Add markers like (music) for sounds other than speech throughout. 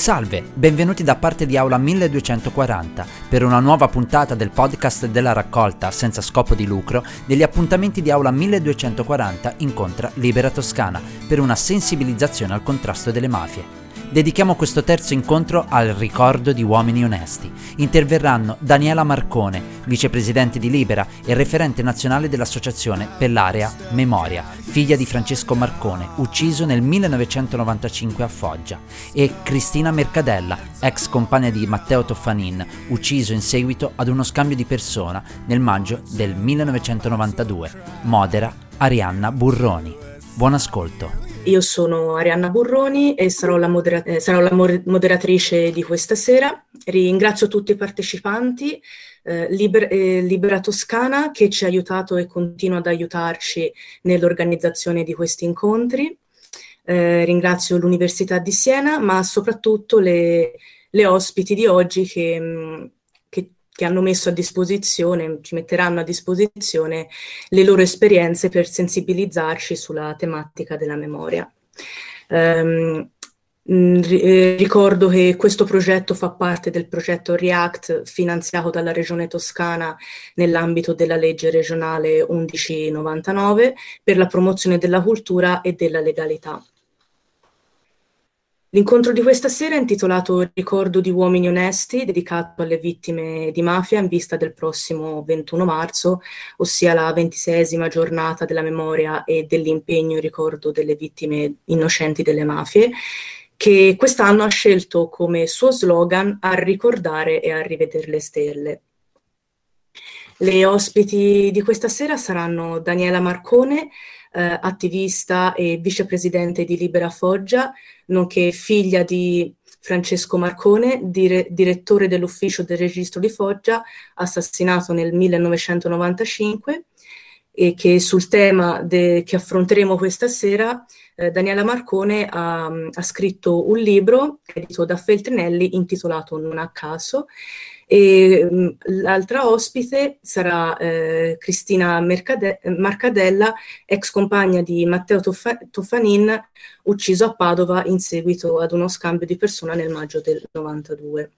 Salve, benvenuti da parte di Aula 1240 per una nuova puntata del podcast della raccolta senza scopo di lucro degli appuntamenti di Aula 1240 incontra Libera Toscana per una sensibilizzazione al contrasto delle mafie dedichiamo questo terzo incontro al ricordo di uomini onesti. Interverranno Daniela Marcone, vicepresidente di Libera e referente nazionale dell'associazione per l'area Memoria, figlia di Francesco Marcone, ucciso nel 1995 a Foggia, e Cristina Mercadella, ex compagna di Matteo Toffanin, ucciso in seguito ad uno scambio di persona nel maggio del 1992. Modera Arianna Burroni. Buon ascolto. Io sono Arianna Burroni e sarò la, modera- eh, sarò la moderatrice di questa sera. Ringrazio tutti i partecipanti, eh, Liber- eh, Libera Toscana che ci ha aiutato e continua ad aiutarci nell'organizzazione di questi incontri. Eh, ringrazio l'Università di Siena, ma soprattutto le, le ospiti di oggi che, mh, che hanno messo a disposizione, ci metteranno a disposizione le loro esperienze per sensibilizzarci sulla tematica della memoria. Um, ricordo che questo progetto fa parte del progetto REACT finanziato dalla Regione Toscana nell'ambito della legge regionale 1199 per la promozione della cultura e della legalità. L'incontro di questa sera è intitolato Ricordo di uomini onesti, dedicato alle vittime di mafia in vista del prossimo 21 marzo, ossia la ventisesima giornata della memoria e dell'impegno in ricordo delle vittime innocenti delle mafie, che quest'anno ha scelto come suo slogan a ricordare e a rivedere le stelle. Le ospiti di questa sera saranno Daniela Marcone, eh, attivista e vicepresidente di Libera Foggia, nonché figlia di Francesco Marcone, dire- direttore dell'ufficio del registro di Foggia, assassinato nel 1995, e che sul tema de- che affronteremo questa sera, eh, Daniela Marcone ha, ha, scritto un libro edito da Feltrinelli intitolato Non a caso e mh, l'altra ospite sarà eh, Cristina Mercade- Marcadella, ex compagna di Matteo Toffa- Toffanin, ucciso a Padova in seguito ad uno scambio di persona nel maggio del 92.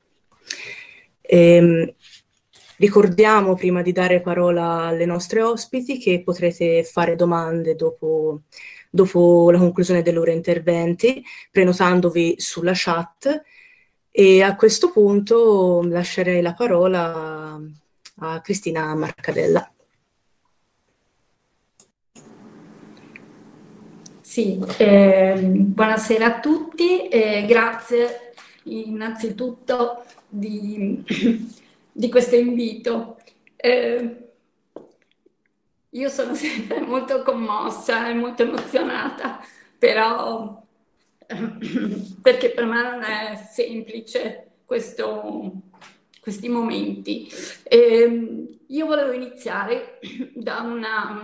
Ehm, ricordiamo prima di dare parola alle nostre ospiti che potrete fare domande dopo, dopo la conclusione dei loro interventi, prenotandovi sulla chat e a questo punto lascerei la parola a Cristina Marcadella. Sì, eh, buonasera a tutti, eh, grazie innanzitutto di, (coughs) di questo invito. Eh, io sono (laughs) sempre molto commossa e molto emozionata, però perché per me non è semplice questo, questi momenti. E ehm, io volevo iniziare da una,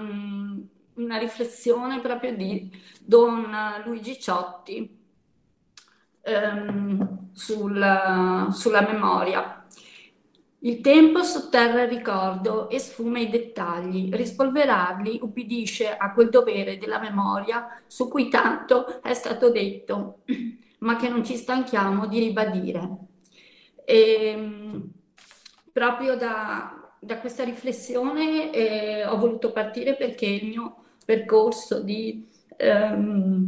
una, riflessione proprio di Don Luigi Ciotti ehm, sul, sulla memoria. Il tempo sotterra il ricordo e sfuma i dettagli, rispolverarli ubbidisce a quel dovere della memoria su cui tanto è stato detto, (clears throat) ma che non ci stanchiamo di ribadire. E, ehm, proprio da, da, questa riflessione eh, ho voluto partire perché il mio percorso di, ehm,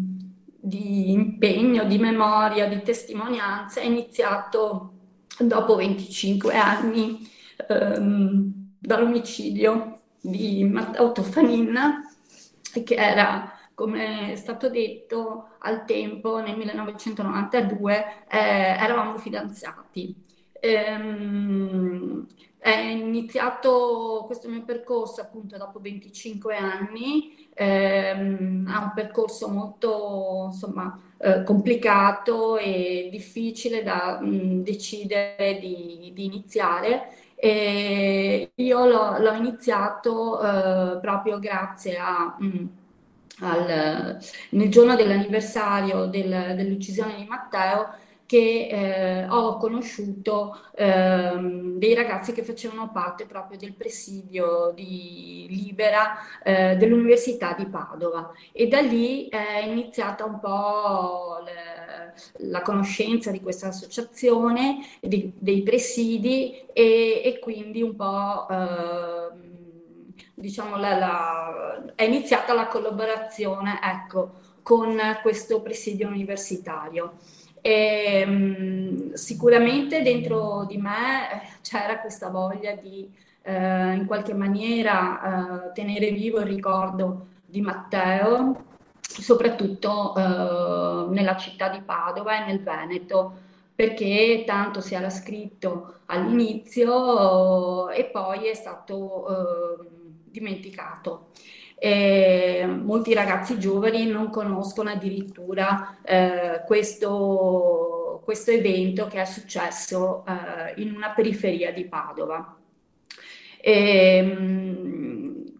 di impegno, di memoria, di testimonianza è iniziato dopo 25 anni ehm, dall'omicidio di Matteo Toffanin, che era, come è stato detto al tempo, nel 1992, eh, eravamo fidanzati. Ehm, è iniziato questo mio percorso appunto dopo 25 anni, ehm, ha un percorso molto insomma eh, complicato e difficile da mh, mm, decidere di, di iniziare. E io l'ho, l'ho iniziato eh, proprio grazie a... Mh, mm, al, nel giorno dell'anniversario del, dell'uccisione di Matteo che eh, ho conosciuto eh, dei ragazzi che facevano parte proprio del presidio di Libera eh, dell'Università di Padova e da lì è iniziata un po' le, la conoscenza di questa associazione, di, dei presidi e, e, quindi un po' ehm, diciamo la, la, è iniziata la collaborazione ecco, con questo presidio universitario. E, um, sicuramente dentro di me eh, c'era questa voglia di eh, in qualche maniera eh, tenere vivo il ricordo di Matteo, soprattutto eh, nella città di Padova e nel Veneto, perché tanto si era scritto all'inizio e poi è stato eh, dimenticato. E molti ragazzi giovani non conoscono addirittura eh, questo, questo, evento che è successo eh, in una periferia di Padova. E,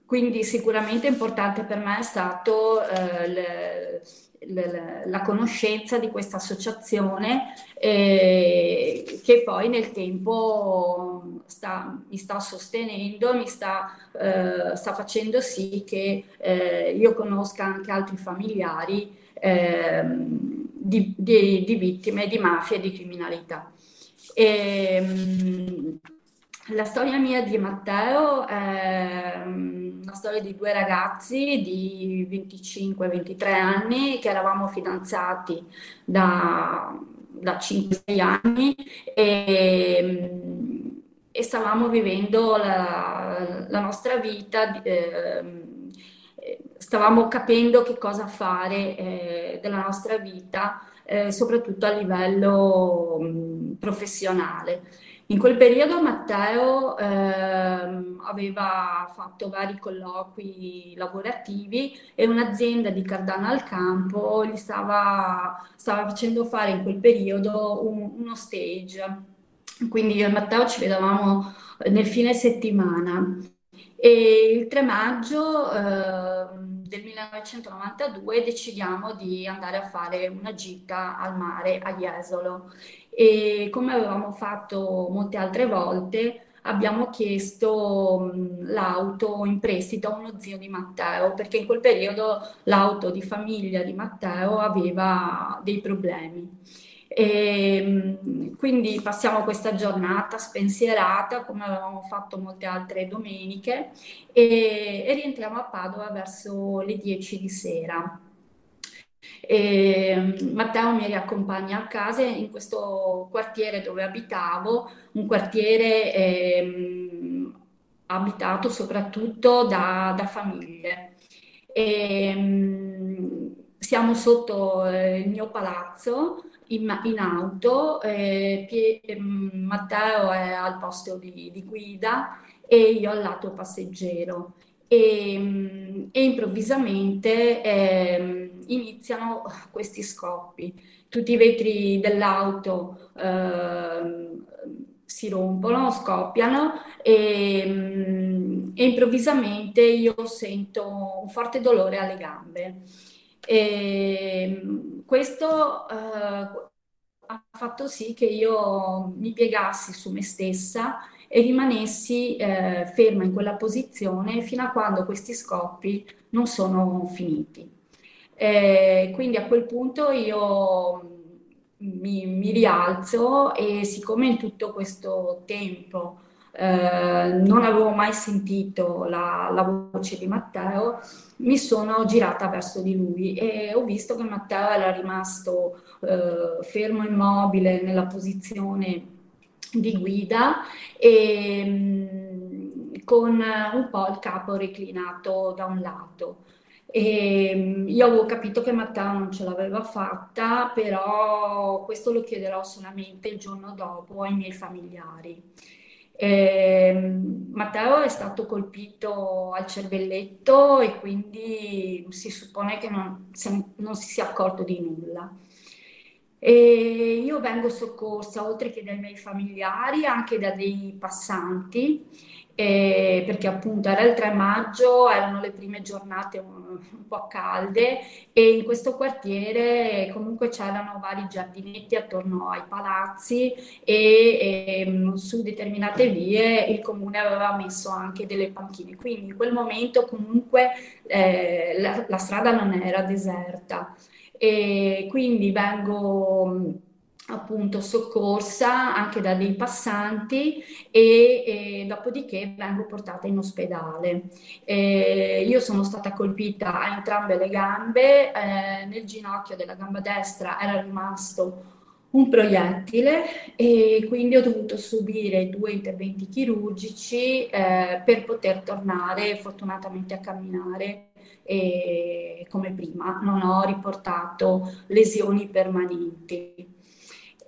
quindi sicuramente importante per me è stato eh, la conoscenza di questa associazione eh, che poi nel tempo sta, mi sta sostenendo, mi sta, eh, sta facendo sì che eh, io conosca anche altri familiari ehm, di, di, di, vittime di mafia e di criminalità. E, ehm, la storia mia di Matteo è mm, una storia di due ragazzi di 25-23 anni che eravamo fidanzati da, da 5-6 anni e, mm, e, stavamo vivendo la, la nostra vita, eh, stavamo capendo che cosa fare eh, della nostra vita, eh, soprattutto a livello mh, mm, professionale. In quel periodo Matteo ehm, aveva fatto vari colloqui lavorativi e un'azienda di Cardano al Campo gli stava, stava facendo fare in quel periodo un, uno stage. Quindi io e Matteo ci vedevamo nel fine settimana e il 3 maggio eh, del 1992 decidiamo di andare a fare una gita al mare a Jesolo e come avevamo fatto molte altre volte abbiamo chiesto l'auto in prestito a uno zio di Matteo perché in quel periodo l'auto di famiglia di Matteo aveva dei problemi. E, quindi passiamo questa giornata spensierata come avevamo fatto molte altre domeniche e, e rientriamo a Padova verso le 10 di sera. Matteo mi riaccompagna a casa in questo quartiere dove abitavo, un quartiere eh, abitato soprattutto da, da famiglie. E, siamo sotto eh, il mio palazzo in, in auto, eh, Pie, ehm, Matteo è al posto di, di, guida e io al lato passeggero. E, mm, e improvvisamente eh, iniziano questi scoppi. Tutti i vetri dell'auto eh, si rompono, scoppiano e, mm, e improvvisamente io sento un forte dolore alle gambe. E questo eh, ha fatto sì che io mi piegassi su me stessa e rimanessi eh, ferma in quella posizione fino a quando questi scoppi non sono finiti. E quindi a quel punto io mi, mi rialzo e siccome in tutto questo tempo eh, non avevo mai sentito la, la, voce di Matteo, mi sono girata verso di lui e ho visto che Matteo era rimasto eh, fermo immobile nella posizione di guida e mm, con un po' il capo reclinato da un lato. E mm, io avevo capito che Matteo non ce l'aveva fatta, però questo lo chiederò solamente il giorno dopo ai miei familiari. Eh, Matteo è stato colpito al cervelletto e quindi si suppone che non, non si sia accorto di nulla. E io vengo soccorsa oltre che dai miei familiari, anche da dei passanti, eh, perché appunto era il 3 maggio, erano le prime giornate un po' calde e in questo quartiere comunque c'erano vari giardinetti attorno ai palazzi e, e ehm, su determinate vie il comune aveva messo anche delle panchine, quindi in quel momento comunque eh, la, la strada non era deserta. E quindi vengo appunto soccorsa anche da dei passanti e, e dopodiché vengo portata in ospedale. Eh, io sono stata colpita a entrambe le gambe, eh, nel ginocchio della gamba destra era rimasto un proiettile e quindi ho dovuto subire due interventi chirurgici eh, per poter tornare fortunatamente a camminare e come prima non ho riportato lesioni permanenti.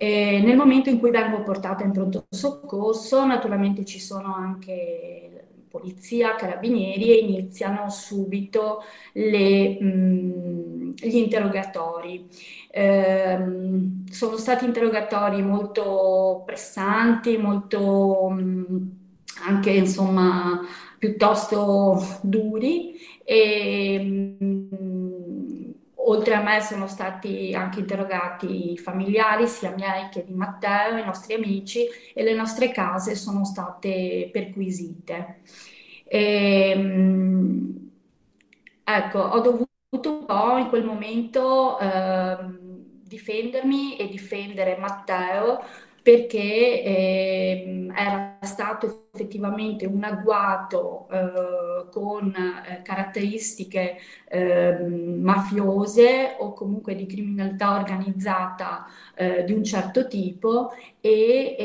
E nel momento in cui vengo portata in pronto soccorso, naturalmente ci sono anche polizia, carabinieri e iniziano subito le, mh, mm, gli interrogatori. Eh, sono stati interrogatori molto pressanti, molto mh, mm, anche insomma piuttosto duri e mh, mm, oltre a me sono stati anche interrogati i familiari, sia miei che di Matteo, i nostri amici e le nostre case sono state perquisite. E, ehm, ecco, ho dovuto un po' in quel momento eh, difendermi e difendere Matteo perché eh, era stato effettivamente un agguato eh, con eh, caratteristiche ehm, mafiose o comunque di criminalità organizzata eh, di un certo tipo e,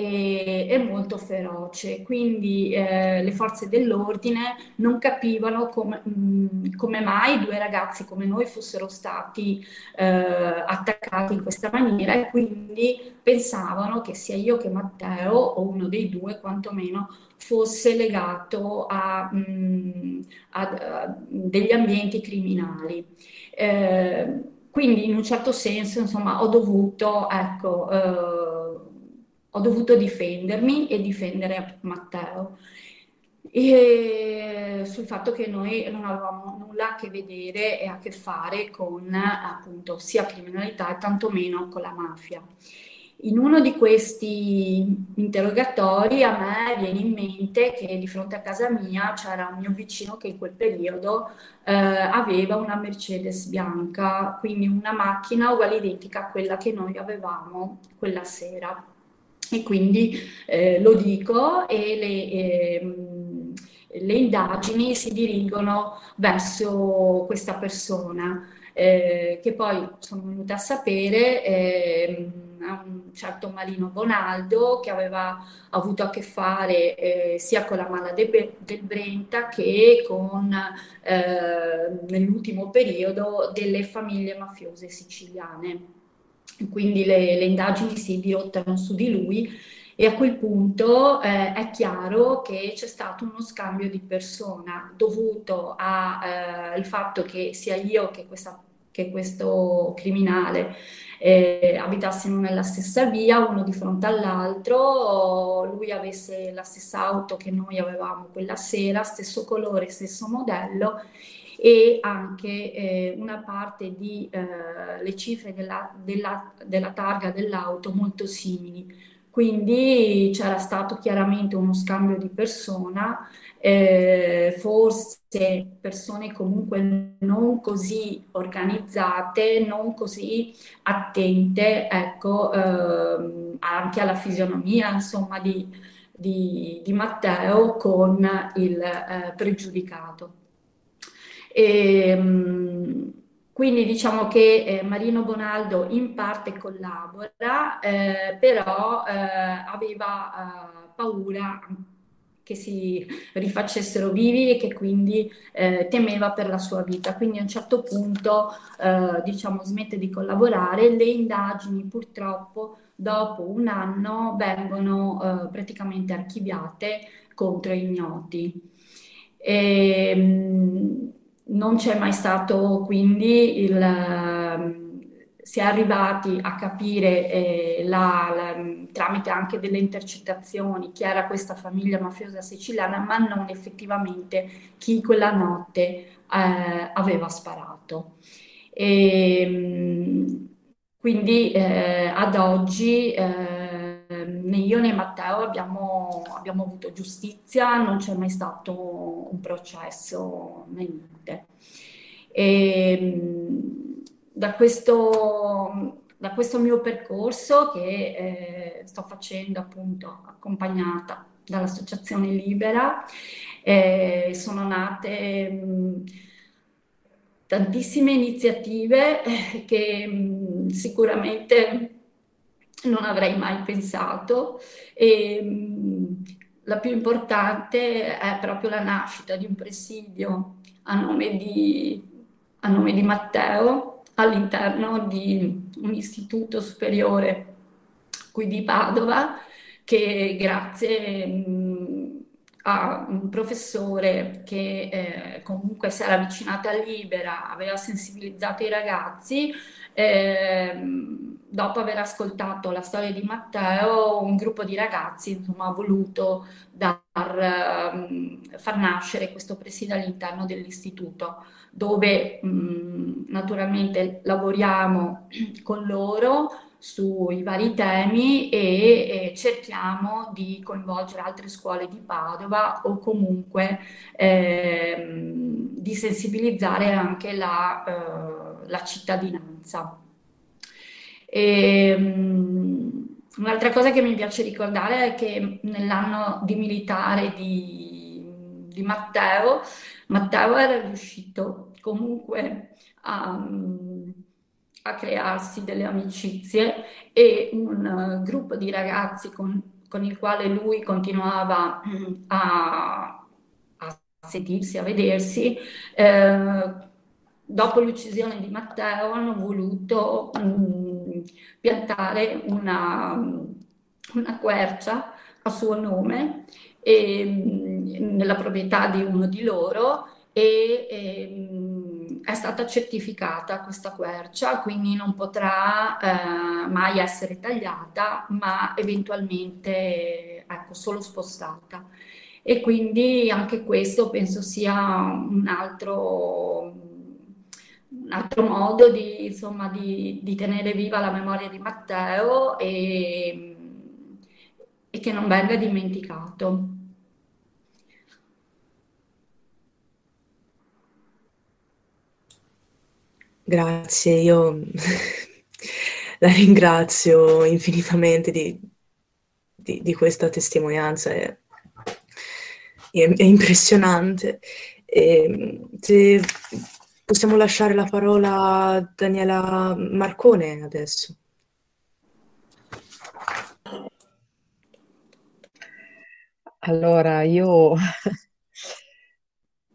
e, molto feroce. Quindi eh, le forze dell'ordine non capivano come, mh, mm, come, mai due ragazzi come noi fossero stati eh, attaccati in questa maniera e quindi pensavano che sia io che Matteo o uno dei due quantomeno fosse legato a, mh, mm, a, a degli ambienti criminali. Eh, quindi in un certo senso, insomma, ho dovuto, ecco, eh, ho dovuto difendermi e difendere Matteo. E sul fatto che noi non avevamo nulla a che vedere e a che fare con appunto sia criminalità e tantomeno con la mafia. In uno di questi interrogatori a me viene in mente che di fronte a casa mia c'era un mio vicino che in quel periodo eh, aveva una Mercedes bianca, quindi una macchina uguale identica a quella che noi avevamo quella sera. E quindi eh, lo dico e le, eh, le indagini si dirigono verso questa persona. Eh, che poi sono venuta a sapere eh, un certo Marino Bonaldo che aveva avuto a che fare eh, sia con la mala de, del Brenta che con eh, nell'ultimo periodo delle famiglie mafiose siciliane. Quindi le, le indagini si dirottano su di lui e a quel punto eh, è chiaro che c'è stato uno scambio di persona dovuto al eh, fatto che sia io che, questa, che questo criminale eh, abitassimo nella stessa via, uno di fronte all'altro, lui avesse la stessa auto che noi avevamo quella sera, stesso colore, stesso modello e anche eh, una parte di eh, le cifre della, della, della targa dell'auto molto simili. Quindi c'era stato chiaramente uno scambio di persona eh, forse persone comunque non così organizzate, non così attente, ecco, eh, anche alla fisionomia, insomma, di, di, di Matteo con il eh, pregiudicato. E, ehm, quindi diciamo che eh, Marino Bonaldo in parte collabora, eh, però eh, aveva eh, paura che si rifacessero vivi e che quindi eh, temeva per la sua vita. Quindi a un certo punto eh, diciamo, smette di collaborare, le indagini purtroppo dopo un anno vengono eh, praticamente archiviate contro ignoti. E, ehm, non c'è mai stato quindi il si è arrivati a capire eh, la, la, tramite anche delle intercettazioni chi era questa famiglia mafiosa siciliana, ma non effettivamente chi quella notte eh, aveva sparato. E, ehm, quindi eh, ad oggi eh, né io né Matteo abbiamo, abbiamo, avuto giustizia, non c'è mai stato un processo né niente. E, ehm, da questo, da questo mio percorso che eh, sto facendo appunto accompagnata dall'Associazione Libera, eh, sono nate mh, tantissime iniziative eh, che mh, sicuramente non avrei mai pensato e mh, la più importante è proprio la nascita di un presidio a nome di, a nome di Matteo all'interno di un istituto superiore qui di Padova che grazie a un professore che eh, comunque si era avvicinato a Libera, aveva sensibilizzato i ragazzi, eh, dopo aver ascoltato la storia di Matteo, un gruppo di ragazzi insomma, ha voluto dar, far nascere questo presidio all'interno dell'istituto, dove mh, naturalmente lavoriamo (clears throat) con loro sui vari temi e, e, cerchiamo di coinvolgere altre scuole di Padova o comunque ehm, di sensibilizzare anche la, eh, la cittadinanza. E, um, un'altra cosa che mi piace ricordare è che nell'anno di militare di, di Matteo, Matteo era riuscito comunque a a crearsi delle amicizie e un uh, gruppo di ragazzi con, con, il quale lui continuava mm, a, a sentirsi, a vedersi, eh, dopo l'uccisione di Matteo hanno voluto mh, mm, piantare una, una, quercia a suo nome e, mm, nella proprietà di uno di loro e, e è stata certificata questa quercia, quindi non potrà eh, mai essere tagliata, ma eventualmente ecco, solo spostata. E quindi anche questo penso sia un altro, un altro modo di, insomma, di, di, tenere viva la memoria di Matteo e, e che non venga dimenticato. Grazie, io (laughs) la ringrazio infinitamente di, di, di questa testimonianza, è, è, è impressionante. E, se possiamo lasciare la parola a Daniela Marcone adesso. Allora, io (laughs)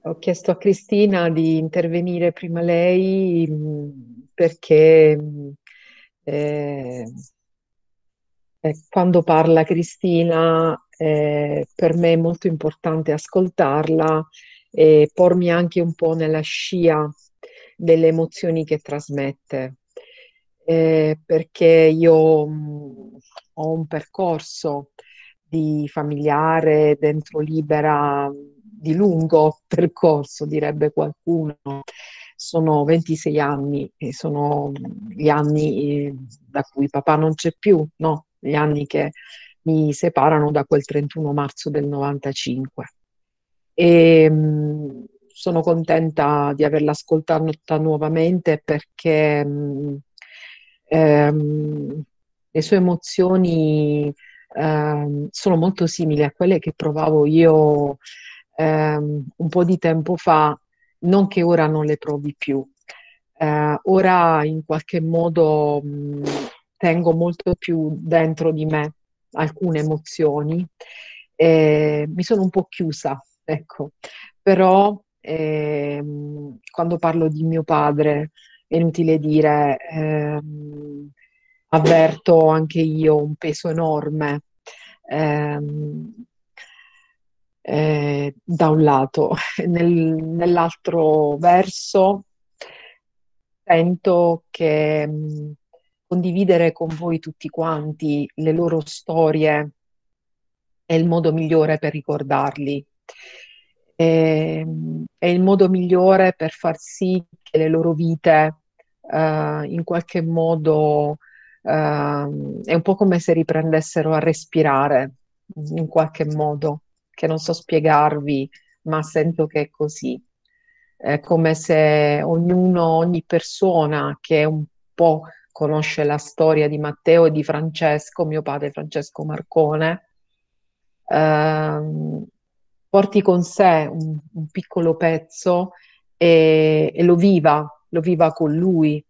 ho chiesto a Cristina di intervenire prima lei mm, perché mm, eh, eh, quando parla Cristina eh, per me è molto importante ascoltarla e pormi anche un po' nella scia delle emozioni che trasmette. Eh, perché io mh, mm, ho un percorso di familiare dentro Libera di lungo (laughs) percorso, direbbe qualcuno. Sono 26 anni e sono gli anni eh, da cui papà non c'è più, no? Gli anni che mi separano da quel 31 marzo del 95. E mh, mm, sono contenta di averla ascoltata nuovamente perché mh, mm, ehm, le sue emozioni ehm, sono molto simili a quelle che provavo io ehm, un po' di tempo fa, non che ora non le provi più. Eh, ora in qualche modo mh, tengo molto più dentro di me alcune emozioni, e mi sono un po' chiusa, ecco, però ehm, quando parlo di mio padre è inutile dire, ehm, avverto anche io un peso enorme. Ehm, eh, da un lato, (laughs) Nel, nell'altro verso sento che mh, condividere con voi tutti quanti le loro storie è il modo migliore per ricordarli. e, è il modo migliore per far sì che le loro vite uh, in qualche modo uh, è un po' come se riprendessero a respirare in qualche modo, che non so spiegarvi, ma sento che è così. È come se ognuno, ogni persona che un po' conosce la storia di Matteo e di Francesco, mio padre Francesco Marcone, ehm, porti con sé un, un piccolo pezzo e, e, lo viva, lo viva con lui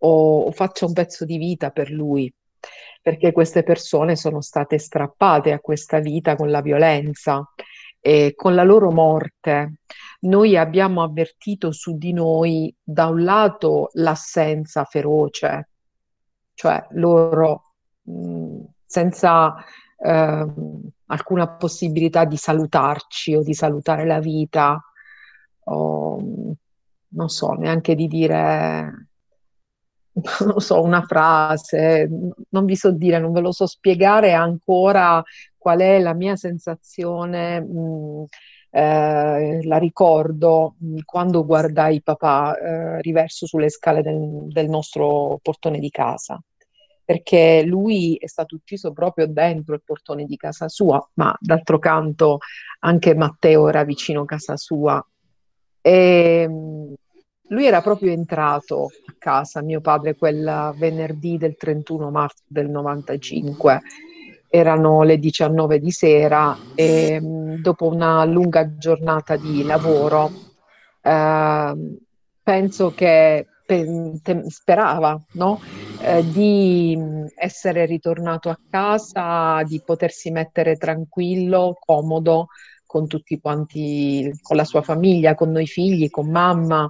o, o faccia un pezzo di vita per lui perché queste persone sono state strappate a questa vita con la violenza e con la loro morte. Noi abbiamo avvertito su di noi da un lato l'assenza feroce, cioè loro mh, senza eh, alcuna possibilità di salutarci o di salutare la vita, o non so, neanche di dire (laughs) non so, una frase, non vi so dire, non ve lo so spiegare ancora qual è la mia sensazione, mh, eh, la ricordo mh, quando guardai papà eh, riverso sulle scale del, del nostro portone di casa perché lui è stato ucciso proprio dentro il portone di casa sua, ma d'altro canto anche Matteo era vicino a casa sua. E, lui era proprio entrato a casa, mio padre, quel venerdì del 31 marzo del 95. Erano le 19 di sera e dopo una lunga giornata di lavoro eh, penso che pe- sperava no? eh, di essere ritornato a casa, di potersi mettere tranquillo, comodo con tutti quanti, con la sua famiglia, con noi figli, con mamma.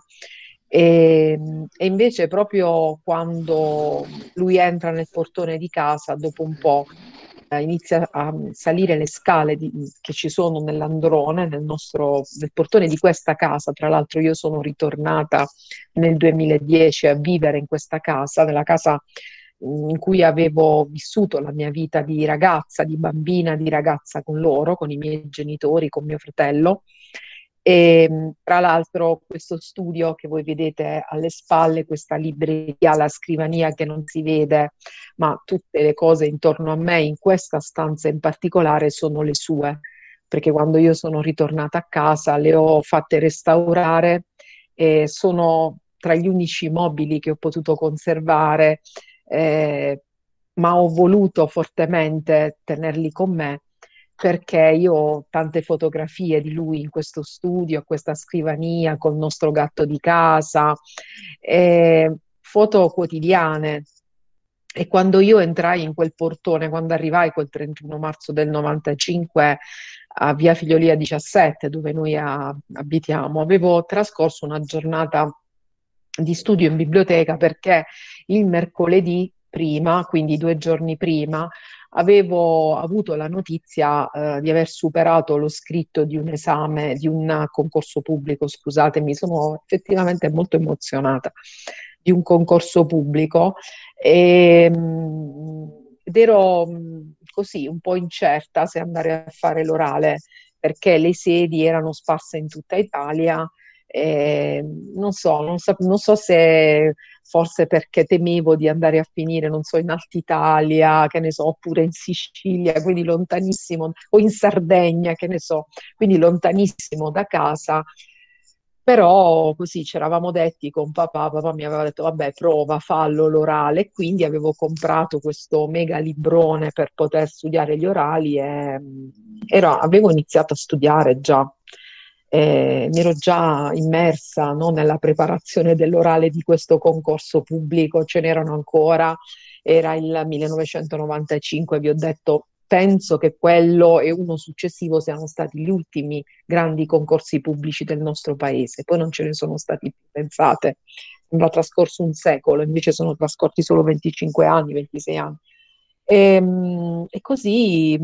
E, e, invece proprio quando lui entra nel portone di casa, dopo un po' eh, inizia a salire le scale di, che ci sono nell'androne, nel, nostro, nel portone di questa casa. Tra l'altro io sono ritornata nel 2010 a vivere in questa casa, nella casa in cui avevo vissuto la mia vita di ragazza, di bambina, di ragazza con loro, con i miei genitori, con mio fratello. E tra l'altro questo studio che voi vedete alle spalle, questa libreria, la scrivania che non si vede, ma tutte le cose intorno a me in questa stanza in particolare sono le sue, perché quando io sono ritornata a casa le ho fatte restaurare e sono tra gli unici mobili che ho potuto conservare, eh, ma ho voluto fortemente tenerli con me perché io ho tante fotografie di lui in questo studio, a questa scrivania col nostro gatto di casa, eh, foto quotidiane. E quando io entrai in quel portone, quando arrivai quel 31 marzo del 95 a Via Figliolia 17, dove noi a, abitiamo, avevo trascorso una giornata di studio in biblioteca perché il mercoledì prima, quindi due giorni prima, avevo avuto la notizia eh, di aver superato lo scritto di un esame, di un concorso pubblico, scusatemi, sono effettivamente molto emozionata, di un concorso pubblico e, mm, ed ero mm, così un po' incerta se andare a fare l'orale perché le sedi erano sparse in tutta Italia. E non so, non so, non so se forse perché temevo di andare a finire, non so, in Alta Italia, che ne so, oppure in Sicilia, quindi lontanissimo, o in Sardegna, che ne so, quindi lontanissimo da casa. Però così ci eravamo detti con papà, papà mi aveva detto vabbè prova, fallo l'orale quindi avevo comprato questo mega librone per poter studiare gli orali e ero, avevo iniziato a studiare già eh, mi ero già immersa no, nella preparazione dell'orale di questo concorso pubblico, ce n'erano ancora, era il 1995, vi ho detto penso che quello e uno successivo siano stati gli ultimi grandi concorsi pubblici del nostro paese, poi non ce ne sono stati più, pensate, sembra trascorso un secolo, invece sono trascorsi solo 25 anni, 26 anni. E, ehm, e così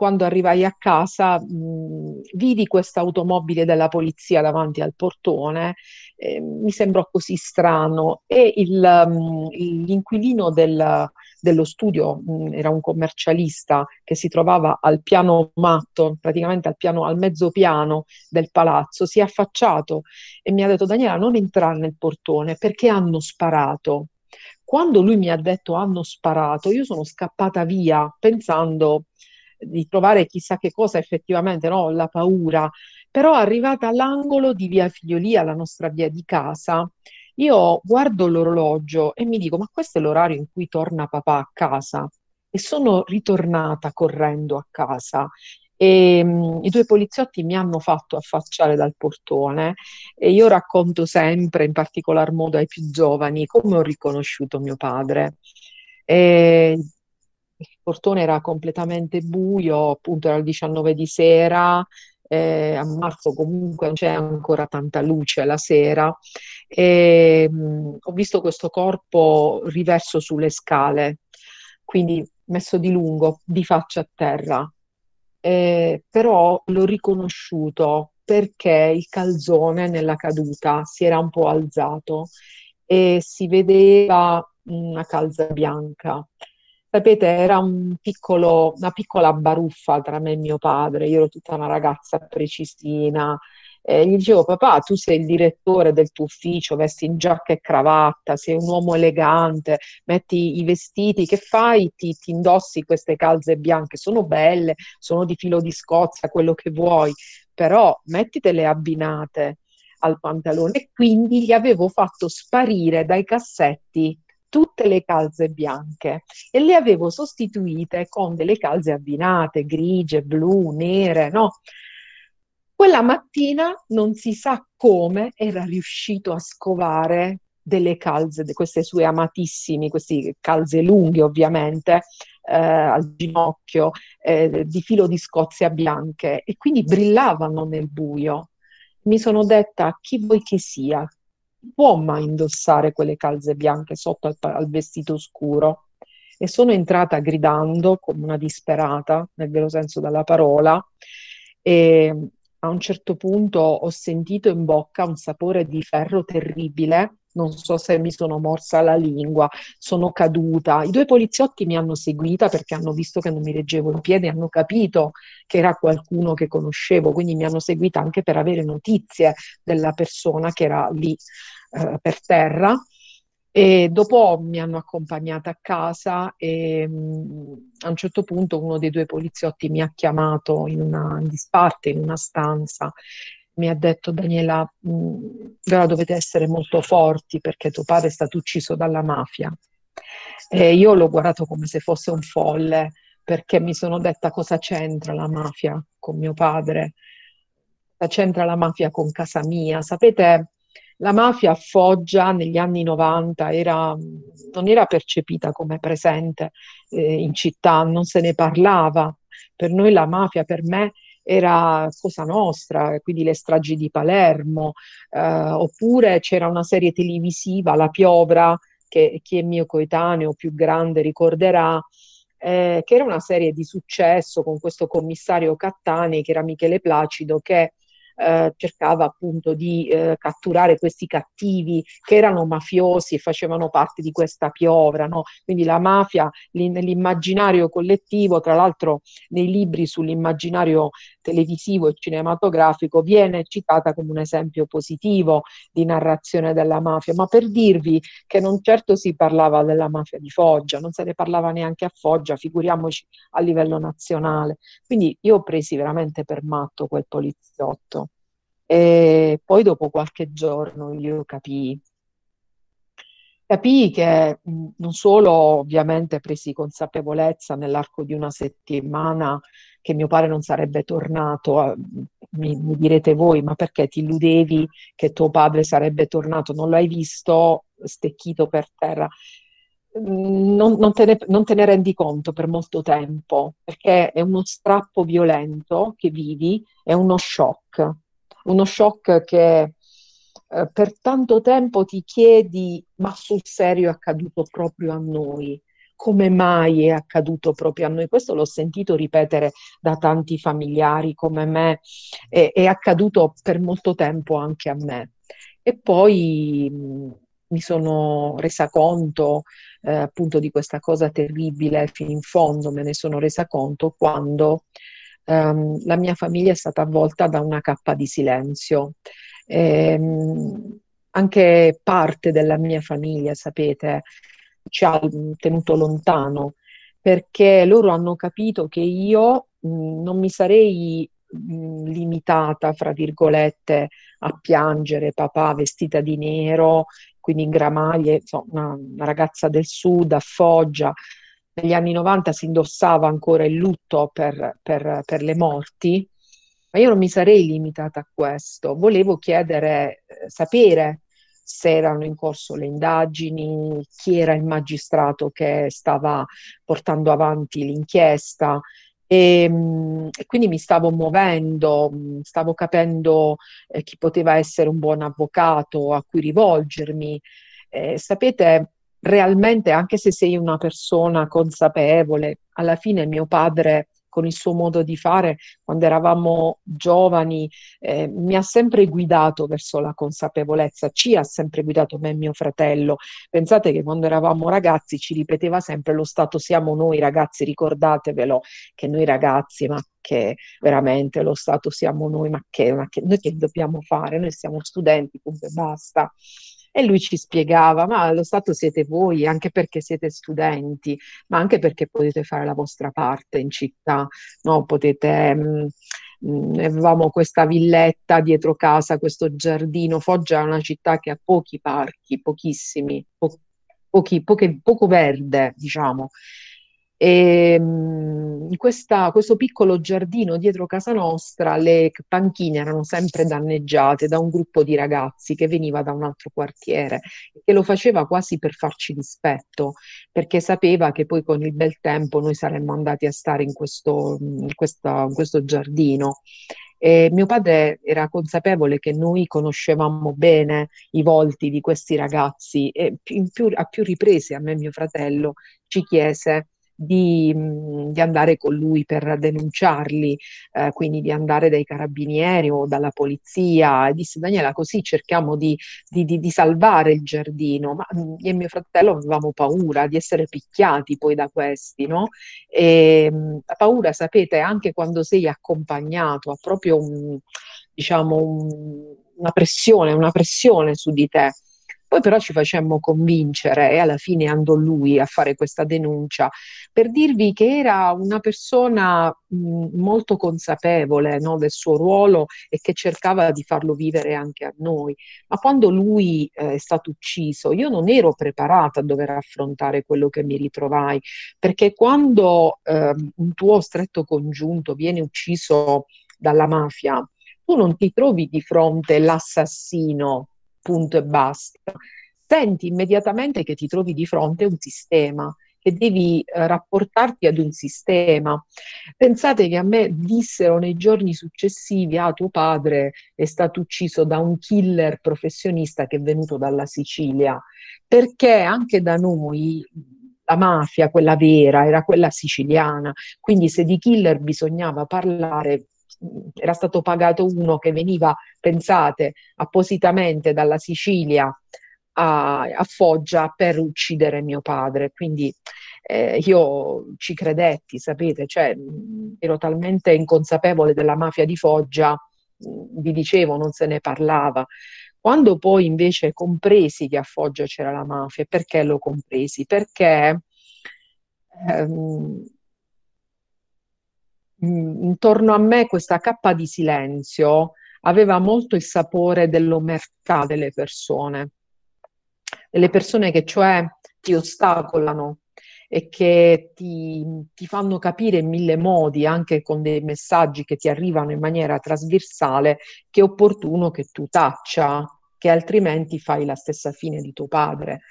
quando arrivai a casa mh, vidi questa automobile della polizia davanti al portone, eh, mi sembrò così strano e il, um, l'inquilino del, dello studio mh, era un commercialista che si trovava al piano matto, praticamente al, piano, al mezzo piano del palazzo, si è affacciato e mi ha detto Daniela non entrare nel portone perché hanno sparato. Quando lui mi ha detto hanno sparato, io sono scappata via pensando di trovare chissà che cosa effettivamente, no? La paura. Però arrivata all'angolo di via Figliolia, la nostra via di casa, io guardo l'orologio e mi dico, ma questo è l'orario in cui torna papà a casa? E sono ritornata correndo a casa e um, i due poliziotti mi hanno fatto affacciare dal portone e io racconto sempre, in particolar modo ai più giovani, come ho riconosciuto mio padre. E il portone era completamente buio, appunto era il 19 di sera, eh, a marzo comunque non c'è ancora tanta luce la sera e mh, ho visto questo corpo riverso sulle scale, quindi messo di lungo, di faccia a terra eh, però l'ho riconosciuto perché il calzone nella caduta si era un po' alzato e si vedeva una calza bianca. Sapete, era un piccolo, una piccola baruffa tra me e mio padre. Io ero tutta una ragazza precisina, eh, gli dicevo, papà, tu sei il direttore del tuo ufficio, vesti in giacca e cravatta, sei un uomo elegante, metti i vestiti, che fai? Ti, ti indossi queste calze bianche, sono belle, sono di filo di Scozia, quello che vuoi, però mettitele abbinate al pantalone e quindi gli avevo fatto sparire dai cassetti tutte le calze bianche e le avevo sostituite con delle calze abbinate, grigie, blu, nere, no? Quella mattina non si sa come era riuscito a scovare delle calze, di queste sue amatissime, queste calze lunghe ovviamente, eh, al ginocchio, eh, di filo di scozia bianche e quindi brillavano nel buio. Mi sono detta, chi vuoi che sia, può mai indossare quelle calze bianche sotto al, al vestito scuro? E sono entrata gridando come una disperata, nel vero senso della parola, e a un certo punto ho sentito in bocca un sapore di ferro terribile, non so se mi sono morsa la lingua, sono caduta. I due poliziotti mi hanno seguita perché hanno visto che non mi reggevo in piedi, hanno capito che era qualcuno che conoscevo, quindi mi hanno seguita anche per avere notizie della persona che era lì eh, per terra. E dopo mi hanno accompagnata a casa e mh, mm, a un certo punto uno dei due poliziotti mi ha chiamato in una in disparte, in una stanza, mi ha detto Daniela, mm, ora dovete essere molto forti perché tuo padre è stato ucciso dalla mafia. E io l'ho guardato come se fosse un folle perché mi sono detta cosa c'entra la mafia con mio padre, cosa c'entra la mafia con casa mia. Sapete, la mafia a Foggia negli anni 90 era, non era percepita come presente eh, in città, non se ne parlava. Per noi la mafia, per me, era cosa nostra, quindi le stragi di Palermo, eh, oppure c'era una serie televisiva, La Piovra, che chi è mio coetaneo più grande ricorderà, eh, che era una serie di successo con questo commissario Cattani, che era Michele Placido, che eh, cercava appunto di eh, catturare questi cattivi che erano mafiosi e facevano parte di questa piovra, no? Quindi la mafia nell'immaginario collettivo, tra l'altro nei libri sull'immaginario televisivo e cinematografico viene citata come un esempio positivo di narrazione della mafia, ma per dirvi che non certo si parlava della mafia di Foggia, non se ne parlava neanche a Foggia, figuriamoci a livello nazionale. Quindi io ho presi veramente per matto quel poliziotto. E poi dopo qualche giorno io capii capii che non solo ovviamente presi consapevolezza nell'arco di una settimana che mio padre non sarebbe tornato, mi, mi, direte voi, ma perché ti illudevi che tuo padre sarebbe tornato? Non l'hai visto stecchito per terra? Non, non, te ne, non te ne rendi conto per molto tempo, perché è uno strappo violento che vivi, è uno shock uno shock che eh, per tanto tempo ti chiedi, ma sul serio è accaduto proprio a noi? come mai è accaduto proprio a noi? Questo l'ho sentito ripetere da tanti familiari come me, è, è accaduto per molto tempo anche a me. E poi mh, mi sono resa conto eh, appunto di questa cosa terribile fino in fondo, me ne sono resa conto quando ehm, la mia famiglia è stata avvolta da una cappa di silenzio. Ehm, anche parte della mia famiglia, sapete, ci ha tenuto lontano perché loro hanno capito che io mh, non mi sarei mh, limitata, fra virgolette, a piangere papà vestita di nero, quindi in gramaglie, insomma, una, una ragazza del sud a Foggia. Negli anni 90 si indossava ancora il lutto per, per, per le morti, ma io non mi sarei limitata a questo. Volevo chiedere, eh, sapere se erano in corso le indagini, chi era il magistrato che stava portando avanti l'inchiesta. E, ehm, e quindi mi stavo muovendo, stavo capendo eh, chi poteva essere un buon avvocato a cui rivolgermi. Eh, sapete, realmente, anche se sei una persona consapevole, alla fine mio padre con il suo modo di fare quando eravamo giovani, eh, mi ha sempre guidato verso la consapevolezza, ci ha sempre guidato me e mio fratello. Pensate che quando eravamo ragazzi ci ripeteva sempre lo Stato siamo noi ragazzi, ricordatevelo che noi ragazzi, ma che veramente lo Stato siamo noi, ma che, ma che noi che dobbiamo fare? Noi siamo studenti, punto e basta. E lui ci spiegava, ma lo Stato siete voi, anche perché siete studenti, ma anche perché potete fare la vostra parte in città, no? Potete... Mh, mm, mm, avevamo questa villetta dietro casa, questo giardino. Foggia è una città che ha pochi parchi, pochissimi, po- pochi, poche, poco verde, diciamo. E, ehm, in questa, questo piccolo giardino dietro casa nostra le panchine erano sempre danneggiate da un gruppo di ragazzi che veniva da un altro quartiere e lo faceva quasi per farci dispetto, perché sapeva che poi con il bel tempo noi saremmo andati a stare in questo, in questa, in questo giardino. E mio padre era consapevole che noi conoscevamo bene i volti di questi ragazzi e più, a più riprese a me e mio fratello ci chiese di, di, andare con lui per denunciarli, eh, quindi di andare dai carabinieri o dalla polizia. E disse Daniela, così cerchiamo di, di, di salvare il giardino. Ma io e mio fratello avevamo paura di essere picchiati poi da questi, no? E la paura, sapete, anche quando sei accompagnato, ha proprio un, diciamo, un, una pressione, una pressione su di te. Poi però ci facemmo convincere e alla fine andò lui a fare questa denuncia per dirvi che era una persona mh, molto consapevole no, del suo ruolo e che cercava di farlo vivere anche a noi. Ma quando lui eh, è stato ucciso, io non ero preparata a dover affrontare quello che mi ritrovai, perché quando eh, un tuo stretto congiunto viene ucciso dalla mafia, tu non ti trovi di fronte l'assassino punto e basta. Senti immediatamente che ti trovi di fronte a un sistema, che devi eh, rapportarti ad un sistema. Pensate che a me dissero nei giorni successivi, ah, tuo padre è stato ucciso da un killer professionista che è venuto dalla Sicilia, perché anche da noi la mafia, quella vera, era quella siciliana, quindi se di killer bisognava parlare, era stato pagato uno che veniva, pensate, appositamente dalla Sicilia a, a Foggia per uccidere mio padre. Quindi eh, io ci credetti, sapete, cioè, ero talmente inconsapevole della mafia di Foggia, vi dicevo, non se ne parlava. Quando poi invece compresi che a Foggia c'era la mafia, perché l'ho compresi? Perché ehm, Mm, intorno a me questa cappa di silenzio aveva molto il sapore dell'omertà delle persone, delle persone che cioè ti ostacolano e che ti, ti, fanno capire in mille modi, anche con dei messaggi che ti arrivano in maniera trasversale, che è opportuno che tu taccia, che altrimenti fai la stessa fine di tuo padre.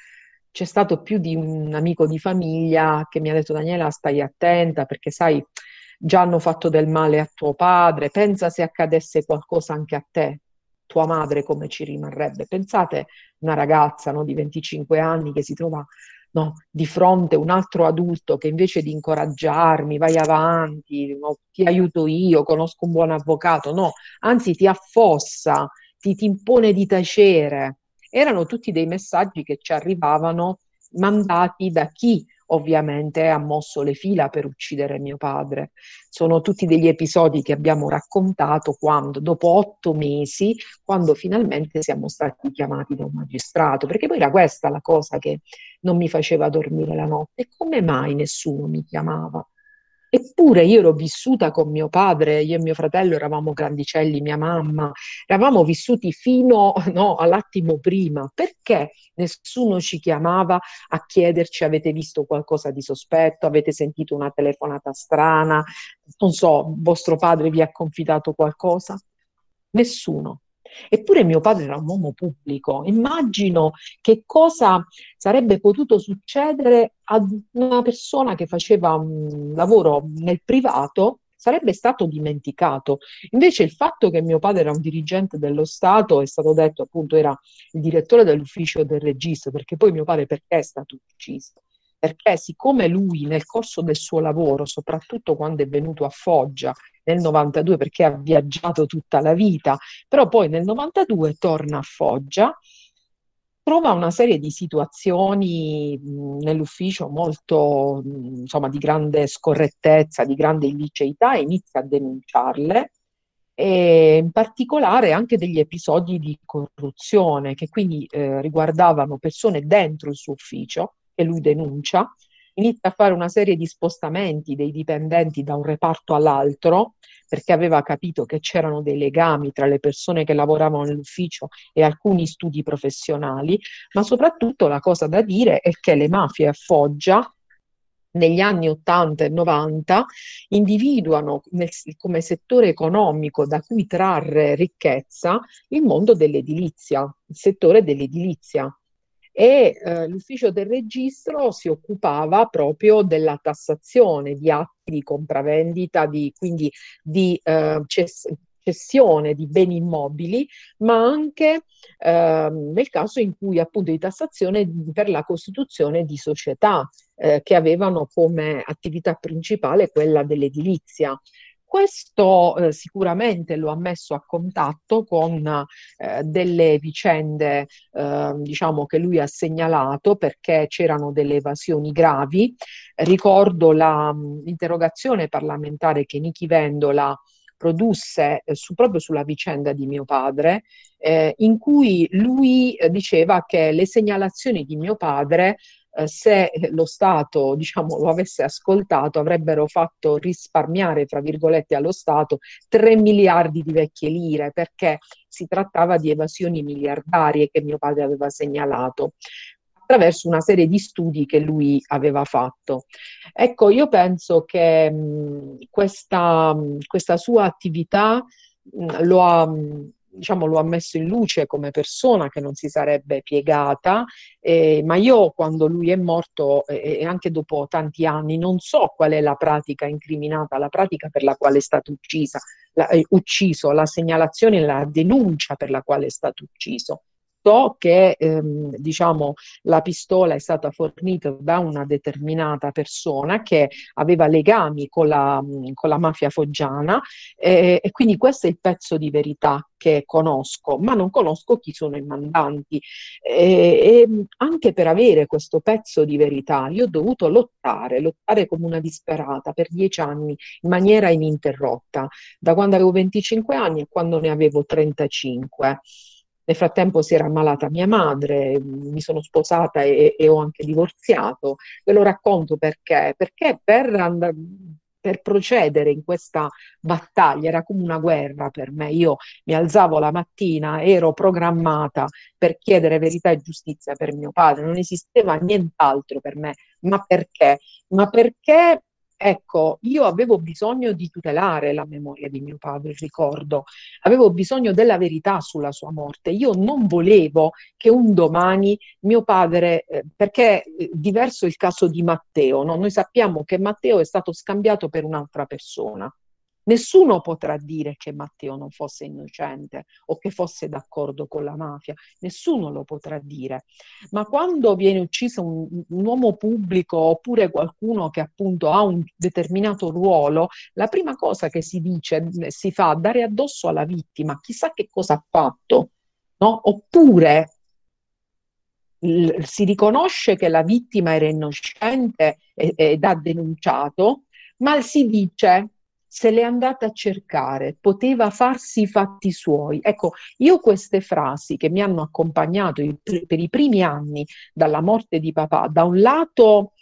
C'è stato più di un amico di famiglia che mi ha detto Daniela stai attenta perché sai già hanno fatto del male a tuo padre, pensa se accadesse qualcosa anche a te, tua madre come ci rimarrebbe. Pensate una ragazza no, di 25 anni che si trova no, di fronte un altro adulto che invece di incoraggiarmi, vai avanti, no, ti aiuto io, conosco un buon avvocato, no, anzi ti affossa, ti, ti impone di tacere. Erano tutti dei messaggi che ci arrivavano mandati da chi ovviamente ha mosso le fila per uccidere mio padre. Sono tutti degli episodi che abbiamo raccontato quando, dopo otto mesi, quando finalmente siamo stati chiamati da un magistrato, perché poi era questa la cosa che non mi faceva dormire la notte. Come mai nessuno mi chiamava? Eppure io ero vissuta con mio padre, io e mio fratello eravamo grandicelli, mia mamma, eravamo vissuti fino no, all'attimo prima. Perché nessuno ci chiamava a chiederci avete visto qualcosa di sospetto, avete sentito una telefonata strana, non so, vostro padre vi ha confidato qualcosa? Nessuno. Eppure mio padre era un uomo pubblico. Immagino che cosa sarebbe potuto succedere ad una persona che faceva un lavoro nel privato sarebbe stato dimenticato. Invece il fatto che mio padre era un dirigente dello Stato, è stato detto appunto era il direttore dell'ufficio del registro, perché poi mio padre perché è stato ucciso? Perché siccome lui nel corso del suo lavoro, soprattutto quando è venuto a Foggia nel 92 perché ha viaggiato tutta la vita, però poi nel 92 torna a Foggia, trova una serie di situazioni nell'ufficio molto, insomma, di grande scorrettezza, di grande illiceità e inizia a denunciarle e in particolare anche degli episodi di corruzione che quindi eh, riguardavano persone dentro il suo ufficio che lui denuncia inizia a fare una serie di spostamenti dei dipendenti da un reparto all'altro perché aveva capito che c'erano dei legami tra le persone che lavoravano nell'ufficio e alcuni studi professionali, ma soprattutto la cosa da dire è che le mafie a Foggia negli anni 80 e 90 individuano nel, come settore economico da cui trarre ricchezza il mondo dell'edilizia, il settore dell'edilizia e eh, l'ufficio del registro si occupava proprio della tassazione di atti di compravendita, di, quindi di eh, cess- cessione di beni immobili, ma anche eh, nel caso in cui appunto di tassazione per la costituzione di società eh, che avevano come attività principale quella dell'edilizia. Questo eh, sicuramente lo ha messo a contatto con eh, delle vicende, eh, diciamo, che lui ha segnalato perché c'erano delle evasioni gravi. Ricordo la, l'interrogazione parlamentare che Nichi Vendola produsse eh, su, proprio sulla vicenda di mio padre, eh, in cui lui eh, diceva che le segnalazioni di mio padre eh, se lo Stato diciamo, lo avesse ascoltato avrebbero fatto risparmiare, fra virgolette, allo Stato 3 miliardi di vecchie lire perché si trattava di evasioni miliardarie che mio padre aveva segnalato attraverso una serie di studi che lui aveva fatto. Ecco, io penso che mh, questa, questa, sua attività mh, lo ha mh, diciamo, lo ha messo in luce come persona che non si sarebbe piegata, eh, ma io quando lui è morto eh, e anche dopo tanti anni non so qual è la pratica incriminata, la pratica per la quale è stato uccisa, la, eh, ucciso, la segnalazione, la denuncia per la quale è stato ucciso. So che ehm, diciamo, la pistola è stata fornita da una determinata persona che aveva legami con la, con la mafia foggiana eh, e quindi questo è il pezzo di verità che conosco, ma non conosco chi sono i mandanti. E, e, anche per avere questo pezzo di verità, io ho dovuto lottare, lottare come una disperata per dieci anni in maniera ininterrotta, da quando avevo 25 anni a quando ne avevo 35. Nel frattempo si era ammalata mia madre, mi sono sposata e, e ho anche divorziato. Ve lo racconto perché? Perché per, and- per procedere in questa battaglia era come una guerra per me. Io mi alzavo la mattina, ero programmata per chiedere verità e giustizia per mio padre, non esisteva nient'altro per me. Ma perché? Ma perché Ecco, io avevo bisogno di tutelare la memoria di mio padre, il ricordo, avevo bisogno della verità sulla sua morte. Io non volevo che un domani mio padre, eh, perché eh, diverso il caso di Matteo, no? noi sappiamo che Matteo è stato scambiato per un'altra persona. Nessuno potrà dire che Matteo non fosse innocente o che fosse d'accordo con la mafia, nessuno lo potrà dire. Ma quando viene ucciso un, un uomo pubblico oppure qualcuno che appunto ha un determinato ruolo, la prima cosa che si dice, si fa dare addosso alla vittima, chissà che cosa ha fatto, no? Oppure si riconosce che la vittima era innocente ed ha denunciato, ma si dice se l'è andata a cercare, poteva farsi i fatti suoi. Ecco, io queste frasi che mi hanno accompagnato per i primi anni dalla morte di papà, da un lato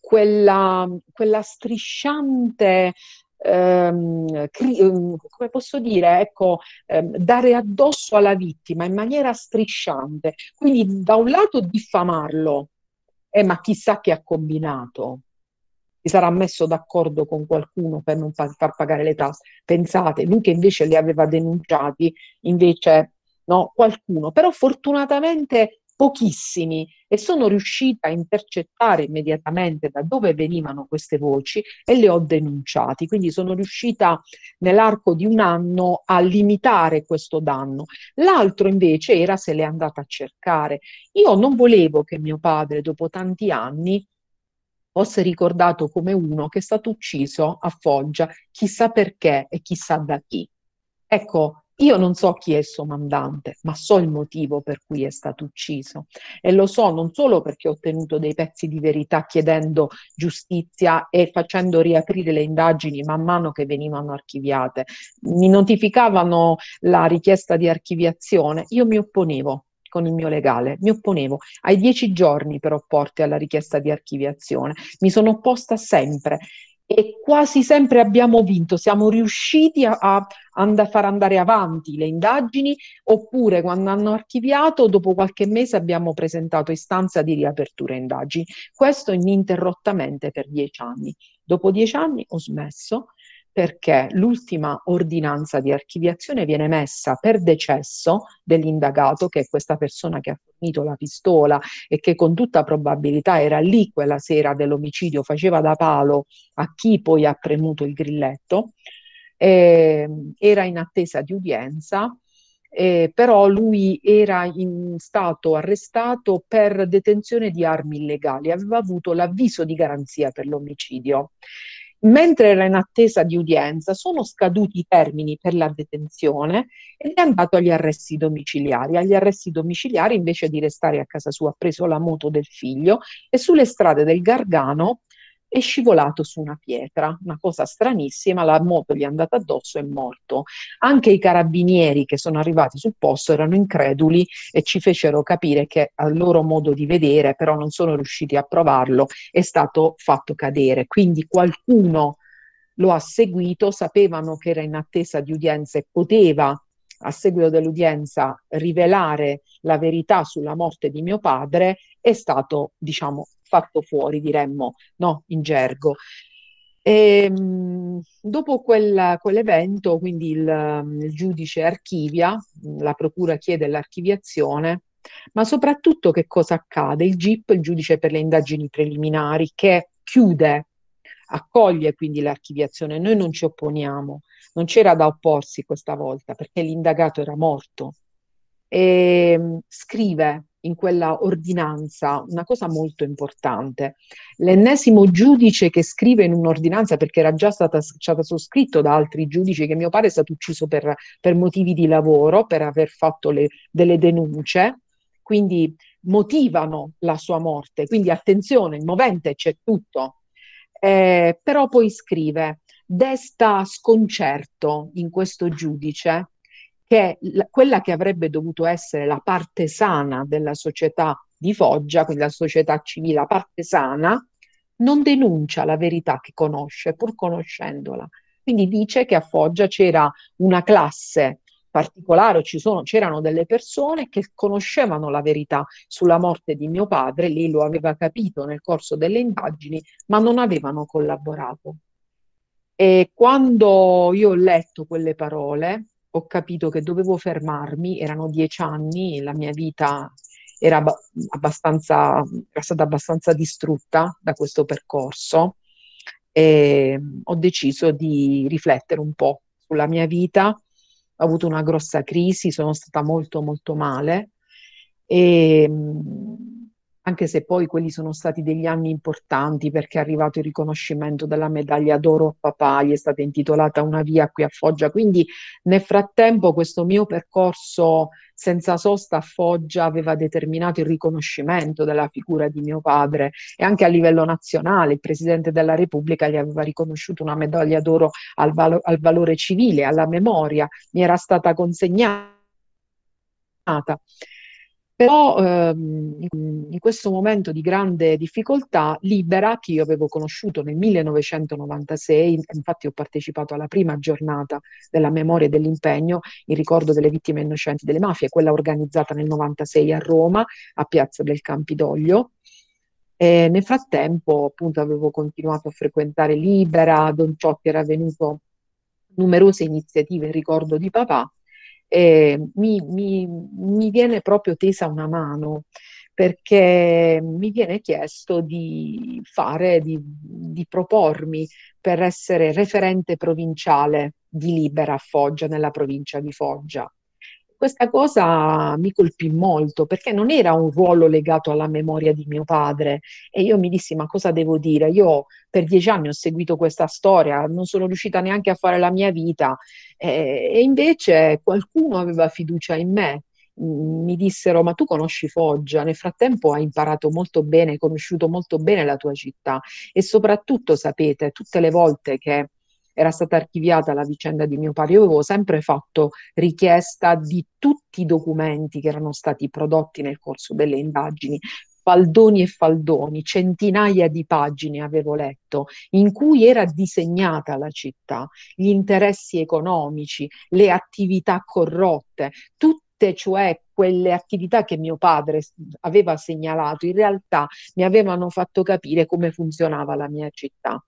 quella, quella strisciante ehm, cri- ehm, come posso dire, ecco, ehm, dare addosso alla vittima in maniera strisciante. Quindi da un lato diffamarlo, eh, ma chissà che ha combinato. Si sarà messo d'accordo con qualcuno per non far, pagare le tasse. Pensate, lui che invece li aveva denunciati, invece no, qualcuno. Però fortunatamente pochissimi e sono riuscita a intercettare immediatamente da dove venivano queste voci e le ho denunciati. Quindi sono riuscita nell'arco di un anno a limitare questo danno. L'altro invece era se l'è andata a cercare. Io non volevo che mio padre, dopo tanti anni, fosse ricordato come uno che è stato ucciso a Foggia, chissà perché e chissà da chi. Ecco, io non so chi è il suo mandante, ma so il motivo per cui è stato ucciso e lo so non solo perché ho ottenuto dei pezzi di verità chiedendo giustizia e facendo riaprire le indagini man mano che venivano archiviate. Mi notificavano la richiesta di archiviazione, io mi opponevo con il mio legale, mi opponevo. Ai dieci giorni per opporti alla richiesta di archiviazione, mi sono opposta sempre. E quasi sempre abbiamo vinto, siamo riusciti a, a, a, far andare avanti le indagini oppure quando hanno archiviato dopo qualche mese abbiamo presentato istanza di riapertura indagini. Questo ininterrottamente per dieci anni. Dopo dieci anni ho smesso perché l'ultima ordinanza di archiviazione viene messa per decesso dell'indagato, che è questa persona che ha fornito la pistola e che con tutta probabilità era lì quella sera dell'omicidio, faceva da palo a chi poi ha premuto il grilletto, eh, era in attesa di udienza. Eh, però lui era in stato arrestato per detenzione di armi illegali, aveva avuto l'avviso di garanzia per l'omicidio mentre era in attesa di udienza, sono scaduti i termini per la detenzione ed è andato agli arresti domiciliari. Agli arresti domiciliari, invece di restare a casa sua, ha preso la moto del figlio e sulle strade del Gargano è scivolato su una pietra, una cosa stranissima, la moto gli è andata addosso e è morto. Anche i carabinieri che sono arrivati sul posto erano increduli e ci fecero capire che al loro modo di vedere, però non sono riusciti a provarlo, è stato fatto cadere. Quindi qualcuno lo ha seguito, sapevano che era in attesa di udienza e poteva a seguito dell'udienza rivelare la verità sulla morte di mio padre, è stato, diciamo, fatto fuori, diremmo, no, in gergo. E, ehm, dopo quella, quell'evento, quindi il, il giudice archivia, la procura chiede l'archiviazione, ma soprattutto che cosa accade? Il GIP, il giudice per le indagini preliminari, che chiude, accoglie quindi l'archiviazione, noi non ci opponiamo, non c'era da opporsi questa volta perché l'indagato era morto, e ehm, scrive in quella ordinanza una cosa molto importante. L'ennesimo giudice che scrive in un'ordinanza, perché era già stata, stato sottoscritto da altri giudici, che mio padre è stato ucciso per, per motivi di lavoro, per aver fatto le, delle denunce, quindi motivano la sua morte. Quindi attenzione, il movente c'è tutto. Eh, però poi scrive, desta sconcerto in questo giudice che la, quella che avrebbe dovuto essere la parte sana della società di Foggia, quindi la società civile, la parte sana, non denuncia la verità che conosce, pur conoscendola. Quindi dice che a Foggia c'era una classe particolare, sono, c'erano delle persone che conoscevano la verità sulla morte di mio padre, lei lo aveva capito nel corso delle indagini, ma non avevano collaborato. E quando io ho letto quelle parole, ho capito che dovevo fermarmi, erano dieci anni, la mia vita era, abbastanza, era stata abbastanza distrutta da questo percorso e ho deciso di riflettere un po' sulla mia vita. Ho avuto una grossa crisi, sono stata molto molto male e anche se poi quelli sono stati degli anni importanti perché è arrivato il riconoscimento della medaglia d'oro a papà, gli è stata intitolata una via qui a Foggia, quindi nel frattempo questo mio percorso senza sosta a Foggia aveva determinato il riconoscimento della figura di mio padre e anche a livello nazionale il Presidente della Repubblica gli aveva riconosciuto una medaglia d'oro al, valo- al valore civile, alla memoria, mi era stata consegnata. Però ehm, in questo momento di grande difficoltà, Libera, che io avevo conosciuto nel 1996, infatti ho partecipato alla prima giornata della memoria e dell'impegno in ricordo delle vittime innocenti delle mafie, quella organizzata nel 96 a Roma, a Piazza del Campidoglio. E nel frattempo, appunto, avevo continuato a frequentare Libera, Don Ciotti era venuto numerose iniziative in ricordo di papà eh, mi, mi, mi viene proprio tesa una mano perché mi viene chiesto di fare, di, di, propormi per essere referente provinciale di Libera a Foggia, nella provincia di Foggia. Questa cosa mi colpì molto perché non era un ruolo legato alla memoria di mio padre e io mi dissi ma cosa devo dire? Io per dieci anni ho seguito questa storia, non sono riuscita neanche a fare la mia vita eh, e invece qualcuno aveva fiducia in me mm, mi dissero: Ma tu conosci Foggia? Nel frattempo hai imparato molto bene, hai conosciuto molto bene la tua città e soprattutto sapete, tutte le volte che era stata archiviata la vicenda di mio padre, io avevo sempre fatto richiesta di tutti i documenti che erano stati prodotti nel corso delle indagini, faldoni e faldoni, centinaia di pagine avevo letto, in cui era disegnata la città, gli interessi economici, le attività corrotte, tutte cioè quelle attività che mio padre aveva segnalato, in realtà mi avevano fatto capire come funzionava la mia città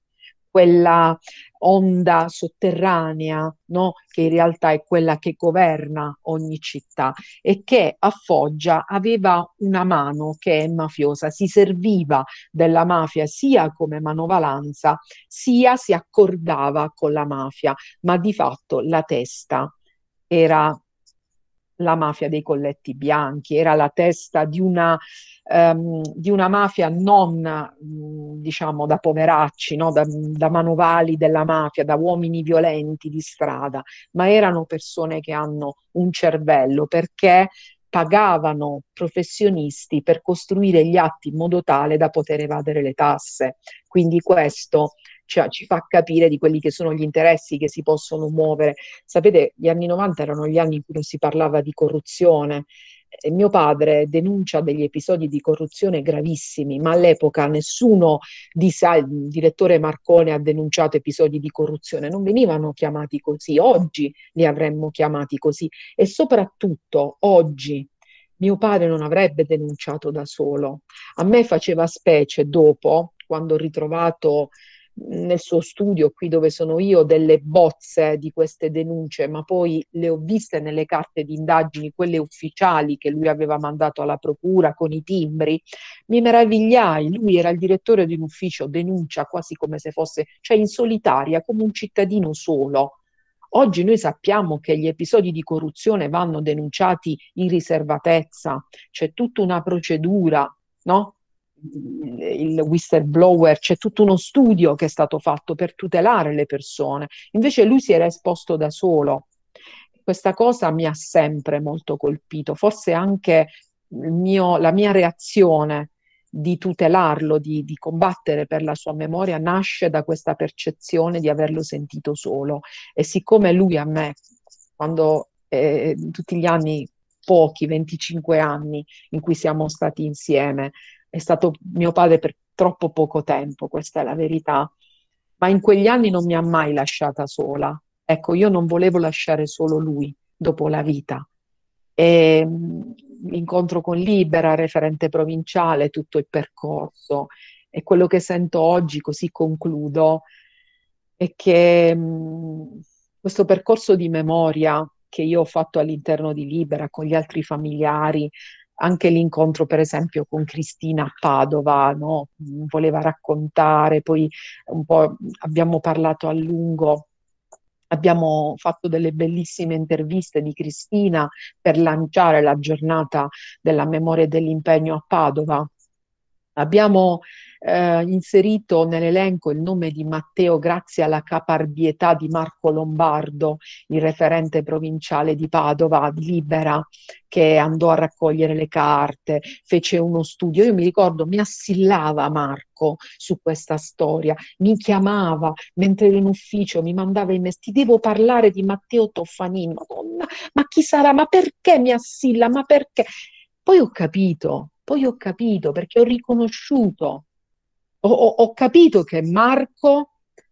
quella onda sotterranea, no? che in realtà è quella che governa ogni città e che a Foggia aveva una mano che è mafiosa, si serviva della mafia sia come manovalanza, sia si accordava con la mafia, ma di fatto la testa era la mafia dei colletti bianchi, era la testa di una, um, di una mafia non diciamo da poveracci, no? da, da manovali della mafia, da uomini violenti di strada, ma erano persone che hanno un cervello perché pagavano professionisti per costruire gli atti in modo tale da poter evadere le tasse. Quindi questo cioè, ci fa capire di quelli che sono gli interessi che si possono muovere. Sapete, gli anni 90 erano gli anni in cui non si parlava di corruzione. Mio padre denuncia degli episodi di corruzione gravissimi, ma all'epoca nessuno di il direttore Marcone ha denunciato episodi di corruzione, non venivano chiamati così, oggi li avremmo chiamati così e soprattutto oggi mio padre non avrebbe denunciato da solo. A me faceva specie dopo, quando ho ritrovato nel suo studio, qui dove sono io, delle bozze di queste denunce, ma poi le ho viste nelle carte di indagini, quelle ufficiali che lui aveva mandato alla procura con i timbri, mi meravigliai. Lui era il direttore di un ufficio, denuncia quasi come se fosse, cioè in solitaria, come un cittadino solo. Oggi noi sappiamo che gli episodi di corruzione vanno denunciati in riservatezza, c'è tutta una procedura, no? Il whistleblower, c'è tutto uno studio che è stato fatto per tutelare le persone. Invece lui si era esposto da solo. Questa cosa mi ha sempre molto colpito, forse anche mio, la mia reazione di tutelarlo, di, di, combattere per la sua memoria, nasce da questa percezione di averlo sentito solo. E siccome lui a me, quando eh, tutti gli anni, pochi, 25 anni in cui siamo stati insieme, è stato mio padre per troppo poco tempo, questa è la verità, ma in quegli anni non mi ha mai lasciata sola. Ecco, io non volevo lasciare solo lui dopo la vita. E, l'incontro con Libera, referente provinciale, tutto il percorso. E quello che sento oggi, così concludo, è che mh, questo percorso di memoria che io ho fatto all'interno di Libera con gli altri familiari, anche l'incontro, per esempio, con Cristina a Padova, no? voleva raccontare, poi un po' abbiamo parlato a lungo Abbiamo fatto delle bellissime interviste di Cristina per lanciare la giornata della memoria e dell'impegno a Padova. Abbiamo eh, inserito nell'elenco il nome di Matteo grazie alla caparbietà di Marco Lombardo, il referente provinciale di Padova, di Libera, che andò a raccogliere le carte, fece uno studio. Io mi ricordo, mi assillava Marco su questa storia, mi chiamava mentre ero in ufficio, mi mandava i messaggi, ti devo parlare di Matteo Toffanini, Madonna, ma chi sarà? Ma perché mi assilla? Ma perché? Poi ho capito, poi ho capito perché ho riconosciuto ho, ho capito che Marco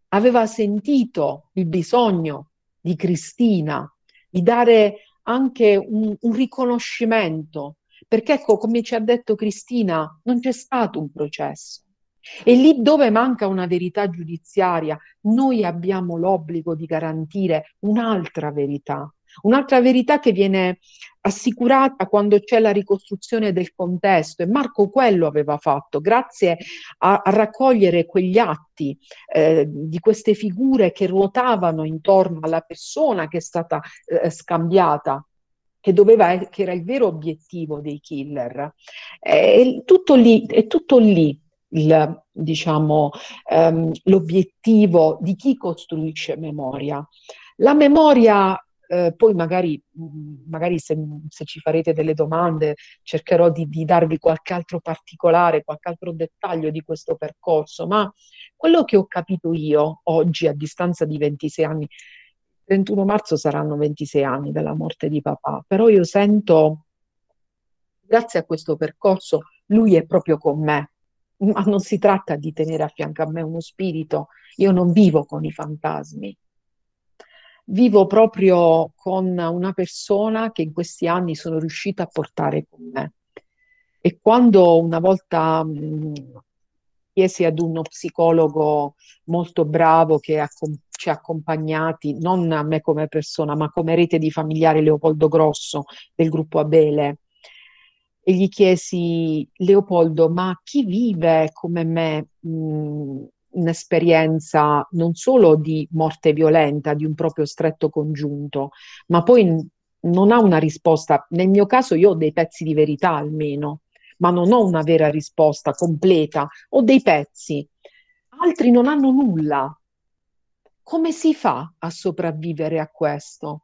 aveva sentito il bisogno di Cristina di dare anche un, un riconoscimento, perché ecco, come ci ha detto Cristina, non c'è stato un processo. E lì dove manca una verità giudiziaria, noi abbiamo l'obbligo di garantire un'altra verità, Un'altra verità che viene assicurata quando c'è la ricostruzione del contesto e Marco quello aveva fatto, grazie a, a raccogliere quegli atti eh, di queste figure che ruotavano intorno alla persona che è stata eh, scambiata che, doveva, che era il vero obiettivo dei killer. È tutto lì, è tutto lì il, diciamo, ehm, l'obiettivo di chi costruisce memoria. La memoria eh, poi magari, magari se, se, ci farete delle domande cercherò di, di, darvi qualche altro particolare, qualche altro dettaglio di questo percorso, ma quello che ho capito io oggi a distanza di 26 anni, 21 marzo saranno 26 anni dalla morte di papà, però io sento, grazie a questo percorso, lui è proprio con me, ma non si tratta di tenere a fianco a me uno spirito, io non vivo con i fantasmi, vivo proprio con una persona che in questi anni sono riuscita a portare con me. E quando una volta mh, chiesi ad uno psicologo molto bravo che accom- ci ha accompagnati, non a me come persona, ma come rete di familiari Leopoldo Grosso del gruppo Abele, e gli chiesi, Leopoldo, ma chi vive come me mh, un'esperienza non solo di morte violenta, di un proprio stretto congiunto, ma poi non ha una risposta. Nel mio caso io ho dei pezzi di verità almeno, ma non ho una vera risposta completa, ho dei pezzi. Altri non hanno nulla. Come si fa a sopravvivere a questo?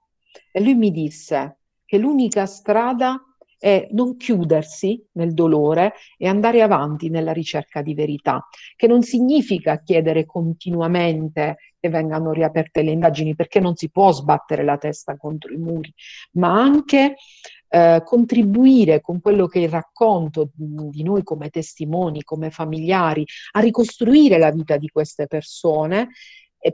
E lui mi disse che l'unica strada è non chiudersi nel dolore e andare avanti nella ricerca di verità, che non significa chiedere continuamente che vengano riaperte le indagini, perché non si può sbattere la testa contro i muri, ma anche eh, contribuire con quello che è il racconto di noi come testimoni, come familiari, a ricostruire la vita di queste persone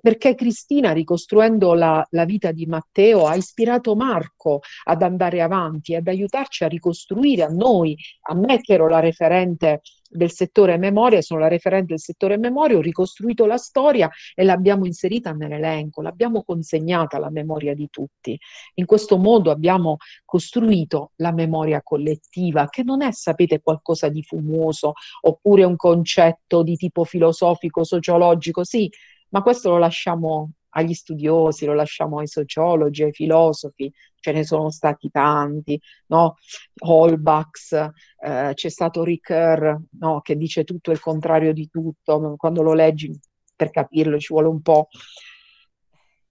perché Cristina, ricostruendo la, la, vita di Matteo, ha ispirato Marco ad andare avanti, ad aiutarci a ricostruire a noi, a me che ero la referente del settore memoria, sono la referente del settore memoria, ho ricostruito la storia e l'abbiamo inserita nell'elenco, l'abbiamo consegnata alla memoria di tutti. In questo modo abbiamo costruito la memoria collettiva, che non è, sapete, qualcosa di fumoso oppure un concetto di tipo filosofico, sociologico, sì, ma questo lo lasciamo agli studiosi, lo lasciamo ai sociologi, ai filosofi, ce ne sono stati tanti, no? Holbachs, eh, c'è stato Ricoeur, no? che dice tutto il contrario di tutto, quando lo leggi per capirlo ci vuole un po'.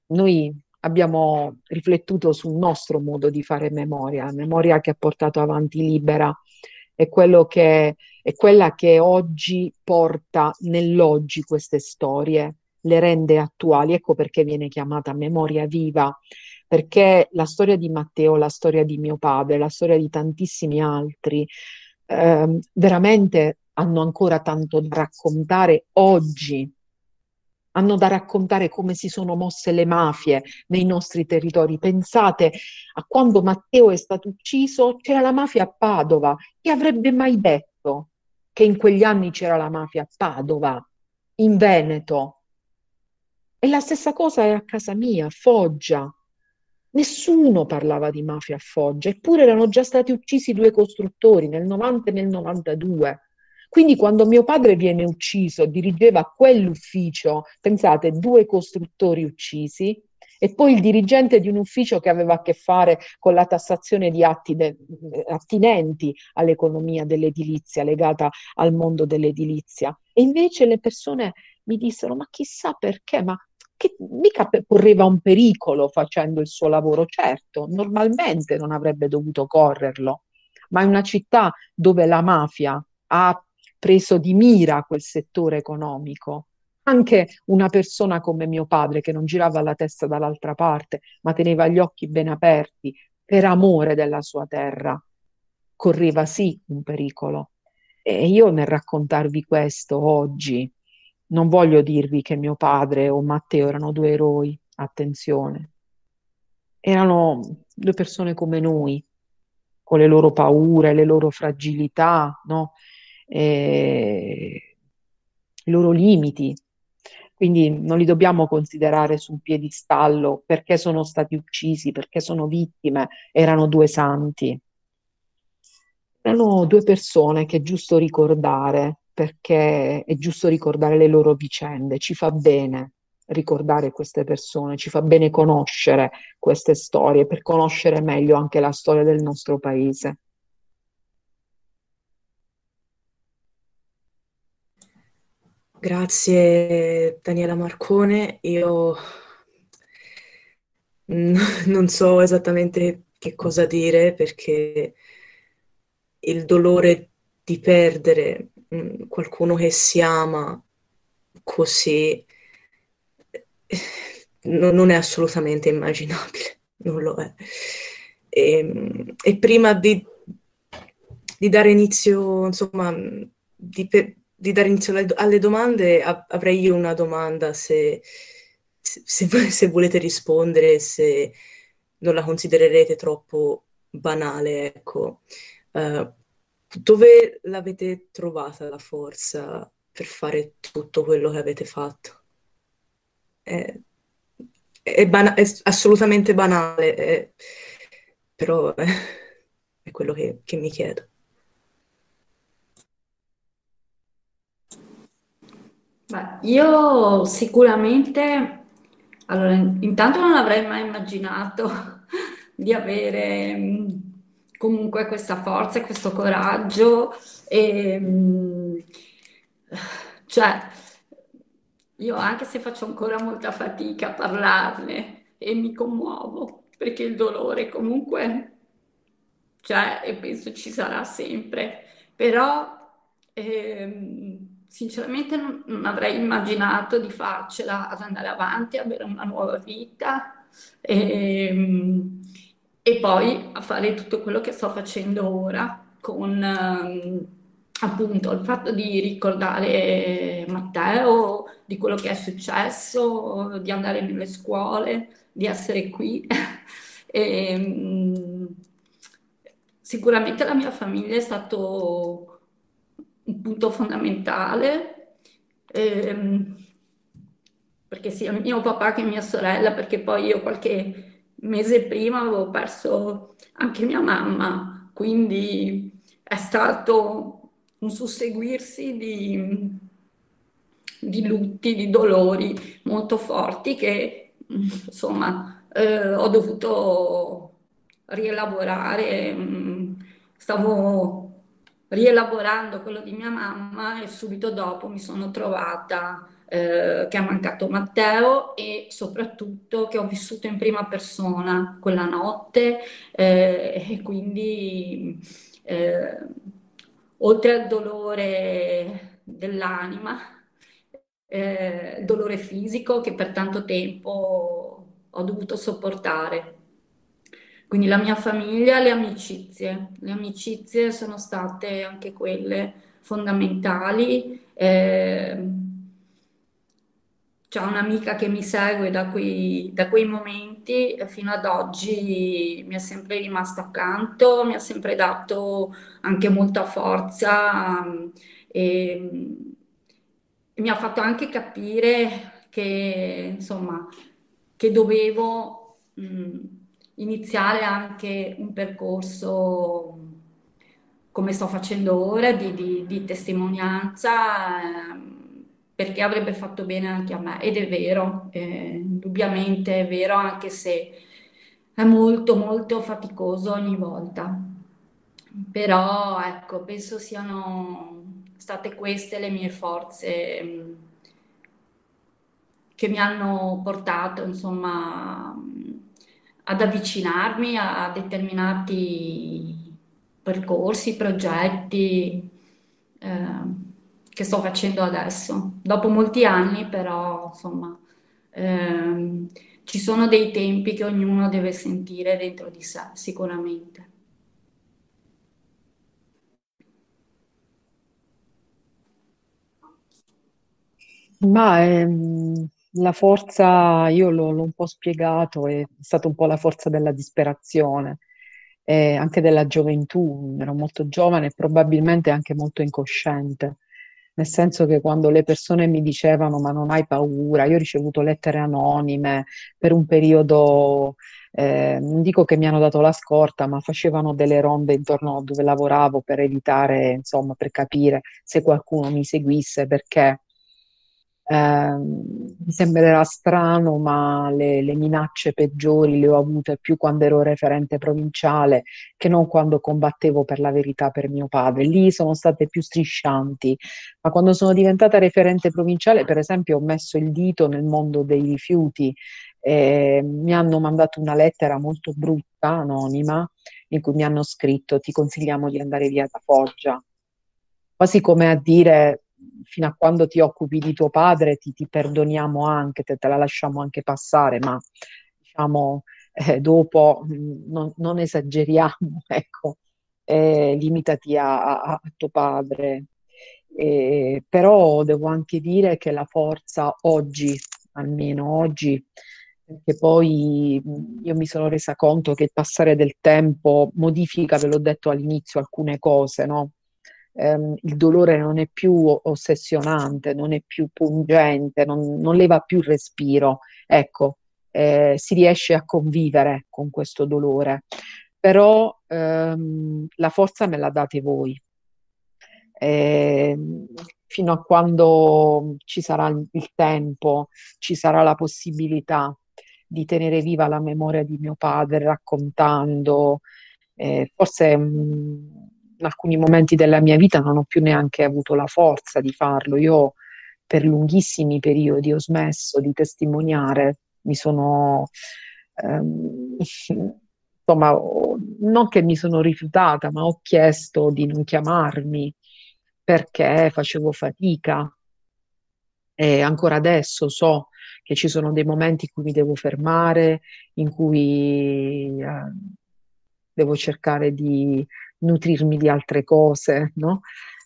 Noi abbiamo riflettuto sul nostro modo di fare memoria, memoria che ha portato avanti Libera, è, che, è quella che oggi porta nell'oggi queste storie le rende attuali. Ecco perché viene chiamata memoria viva, perché la storia di Matteo, la storia di mio padre, la storia di tantissimi altri, eh, veramente hanno ancora tanto da raccontare oggi. Hanno da raccontare come si sono mosse le mafie nei nostri territori. Pensate a quando Matteo è stato ucciso, c'era la mafia a Padova. Chi avrebbe mai detto che in quegli anni c'era la mafia a Padova, in Veneto? E la stessa cosa è a casa mia, Foggia. Nessuno parlava di mafia a Foggia, eppure erano già stati uccisi due costruttori nel 90 e nel 92. Quindi quando mio padre viene ucciso, dirigeva quell'ufficio, pensate, due costruttori uccisi, e poi il dirigente di un ufficio che aveva a che fare con la tassazione di atti de- attinenti all'economia dell'edilizia, legata al mondo dell'edilizia. E invece le persone mi dissero, ma chissà perché, ma che mica correva un pericolo facendo il suo lavoro, certo, normalmente non avrebbe dovuto correrlo, ma in una città dove la mafia ha preso di mira quel settore economico, anche una persona come mio padre che non girava la testa dall'altra parte, ma teneva gli occhi ben aperti per amore della sua terra, correva sì un pericolo. E io nel raccontarvi questo oggi, non voglio dirvi che mio padre o Matteo erano due eroi, attenzione. Erano due persone come noi, con le loro paure, le loro fragilità, no? e i loro limiti. Quindi non li dobbiamo considerare su un piedistallo perché sono stati uccisi, perché sono vittime, erano due santi. Erano due persone che è giusto ricordare, perché è giusto ricordare le loro vicende, ci fa bene ricordare queste persone, ci fa bene conoscere queste storie per conoscere meglio anche la storia del nostro paese. Grazie Daniela Marcone, io non so esattamente che cosa dire perché il dolore di perdere Mm, qualcuno che si ama così non, non è assolutamente immaginabile, (laughs) non lo è. E, ehm, e prima di, di, dare inizio, insomma, di, di dare inizio alle, alle domande, a, avrei io una domanda se, se, se, volete rispondere, se non la considererete troppo banale, ecco. Uh, dove l'avete trovata la forza per fare tutto quello che avete fatto? È, è, bana- è assolutamente banale, è, però (laughs) è, quello che, che mi chiedo. Beh, io sicuramente, allora, intanto non avrei mai immaginato (laughs) di avere comunque questa forza e questo coraggio. E, mm, cioè, io anche se faccio ancora molta fatica a parlarne e mi commuovo, perché il dolore comunque c'è e penso ci sarà sempre, però ehm, sinceramente non, non, avrei immaginato di farcela ad andare avanti, avere una nuova vita. Ehm, e poi a fare tutto quello che sto facendo ora con ehm, appunto il fatto di ricordare Matteo, di quello che è successo, di andare nelle scuole, di essere qui. e, (laughs) ehm, sicuramente la mia famiglia è stato un punto fondamentale. Ehm, perché sia mio papà che mia sorella, perché poi io qualche mese prima avevo perso anche mia mamma, quindi è stato un susseguirsi di, di lutti, di dolori molto forti che insomma eh, ho dovuto rielaborare. Stavo rielaborando quello di mia mamma e subito dopo mi sono trovata eh, che ha mancato Matteo e soprattutto che ho vissuto in prima persona quella notte eh, e quindi eh, oltre al dolore dell'anima, eh, dolore fisico che per tanto tempo ho dovuto sopportare. Quindi la mia famiglia, le amicizie, le amicizie sono state anche quelle fondamentali. Eh, c'è un'amica che mi segue da quei, da quei momenti fino ad oggi mi è sempre rimasta accanto, mi ha sempre dato anche molta forza um, e, e mi ha fatto anche capire che, insomma, che dovevo mh, iniziare anche un percorso come sto facendo ora di, di, di testimonianza. Eh, perché avrebbe fatto bene anche a me ed è vero, eh, indubbiamente è vero anche se è molto molto faticoso ogni volta. Però ecco, penso siano state queste le mie forze mm, che mi hanno portato insomma ad avvicinarmi a determinati percorsi, progetti. Eh, che sto facendo adesso. Dopo molti anni, però, insomma, ehm, ci sono dei tempi che ognuno deve sentire dentro di sé, sicuramente. Ma ehm, la forza, io l'ho l'ho un po' spiegato, è stata un po' la forza della disperazione, e anche della gioventù. Ero molto giovane e probabilmente anche molto incosciente nel senso che quando le persone mi dicevano ma non hai paura, io ho ricevuto lettere anonime per un periodo, eh, non dico che mi hanno dato la scorta, ma facevano delle ronde intorno a dove lavoravo per evitare, insomma, per capire se qualcuno mi seguisse perché eh, mi sembrerà strano, ma le, le, minacce peggiori le ho avute più quando ero referente provinciale che non quando combattevo per la verità per mio padre. Lì sono state più striscianti, ma quando sono diventata referente provinciale, per esempio, ho messo il dito nel mondo dei rifiuti. Eh, mi hanno mandato una lettera molto brutta, anonima, in cui mi hanno scritto ti consigliamo di andare via da Foggia, quasi come a dire fino a quando ti occupi di tuo padre ti, ti perdoniamo anche, te, te, la lasciamo anche passare, ma diciamo eh, dopo mm, non, non, esageriamo, (laughs) ecco, eh, limitati a, a, tuo padre. Eh, però devo anche dire che la forza oggi, almeno oggi, perché poi mm, io mi sono resa conto che il passare del tempo modifica, ve l'ho detto all'inizio, alcune cose, no? Ehm, il dolore non è più ossessionante, non è più pungente, non, non leva più il respiro. Ecco, eh, si riesce a convivere con questo dolore. Però ehm, la forza me la date voi. Eh, fino a quando ci sarà il tempo, ci sarà la possibilità di tenere viva la memoria di mio padre raccontando, eh, forse mh, mm, alcuni momenti della mia vita non ho più neanche avuto la forza di farlo. Io per lunghissimi periodi ho smesso di testimoniare, mi sono, ehm, (laughs) insomma, non che mi sono rifiutata, ma ho chiesto di non chiamarmi perché facevo fatica. E ancora adesso so che ci sono dei momenti in cui mi devo fermare, in cui eh, devo cercare di nutrirmi di altre cose, no?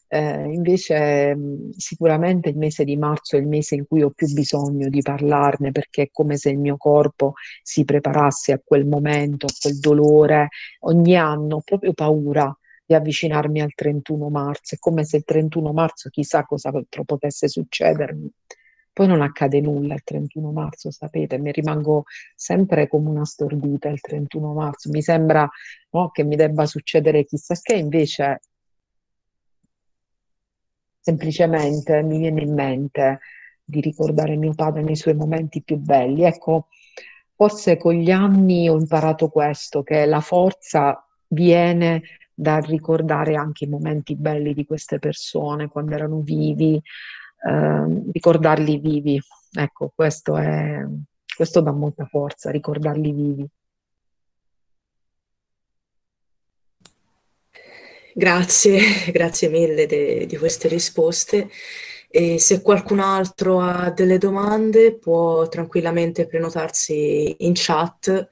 Eh, invece mh, sicuramente il mese di marzo è il mese in cui ho più bisogno di parlarne perché è come se il mio corpo si preparasse a quel momento, a quel dolore. Ogni anno ho proprio paura di avvicinarmi al 31 marzo, è come se il 31 marzo chissà cosa potesse succedermi. Poi non accade nulla il 31 marzo, sapete, mi rimango sempre come una stordita il 31 marzo. Mi sembra no, che mi debba succedere chissà che, invece semplicemente mi viene in mente di ricordare mio padre nei suoi momenti più belli. Ecco, forse con gli anni ho imparato questo, che la forza viene da ricordare anche i momenti belli di queste persone quando erano vivi, eh, ricordarli vivi. Ecco, questo, è, questo dà molta forza, ricordarli vivi. Grazie, (laughs) grazie mille de, di queste risposte. E se qualcun altro ha delle domande può tranquillamente prenotarsi in chat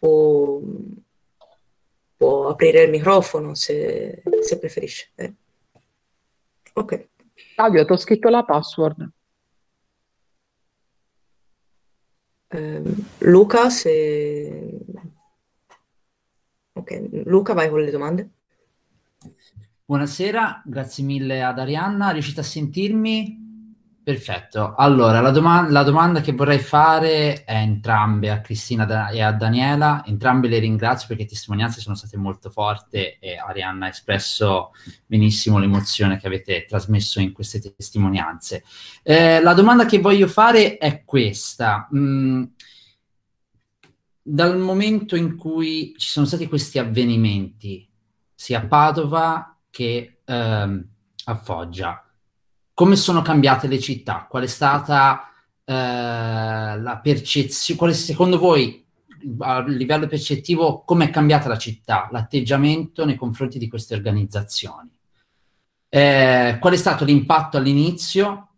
o può aprire il microfono se, se preferisce. Eh. Ok. Fabio, ti ho scritto la password. Eh, Luca, se... Ok, Luca, vai con le domande. Buonasera, grazie mille ad Arianna. Riuscite a sentirmi? Perfetto. Allora, la, doma- la, domanda che vorrei fare è entrambe a Cristina da- e a Daniela. Entrambe le ringrazio perché le testimonianze sono state molto forti e Arianna ha espresso benissimo l'emozione che avete trasmesso in queste testimonianze. Eh, la domanda che voglio fare è questa. Mm, dal momento in cui ci sono stati questi avvenimenti, sia a Padova che ehm, a Foggia, come sono cambiate le città? Qual è stata eh, la percezione? Secondo voi, a livello percettivo, come è cambiata la città, l'atteggiamento nei confronti di queste organizzazioni? Eh, qual è stato l'impatto all'inizio?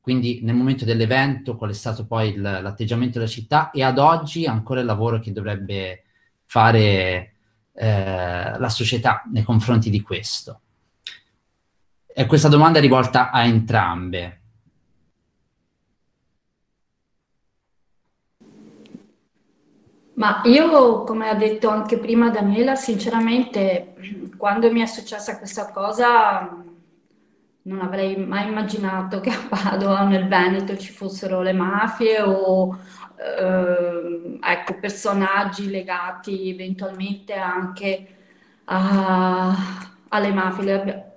Quindi nel momento dell'evento, qual è stato poi il, l'atteggiamento della città e ad oggi ancora il lavoro che dovrebbe fare eh, la società nei confronti di questo? E questa domanda è rivolta a entrambe. Ma io, come ha detto anche prima Daniela, sinceramente, quando mi è successa questa cosa, non avrei mai immaginato che a Padova o nel Veneto ci fossero le mafie o eh, ecco, personaggi legati eventualmente anche a, alle mafie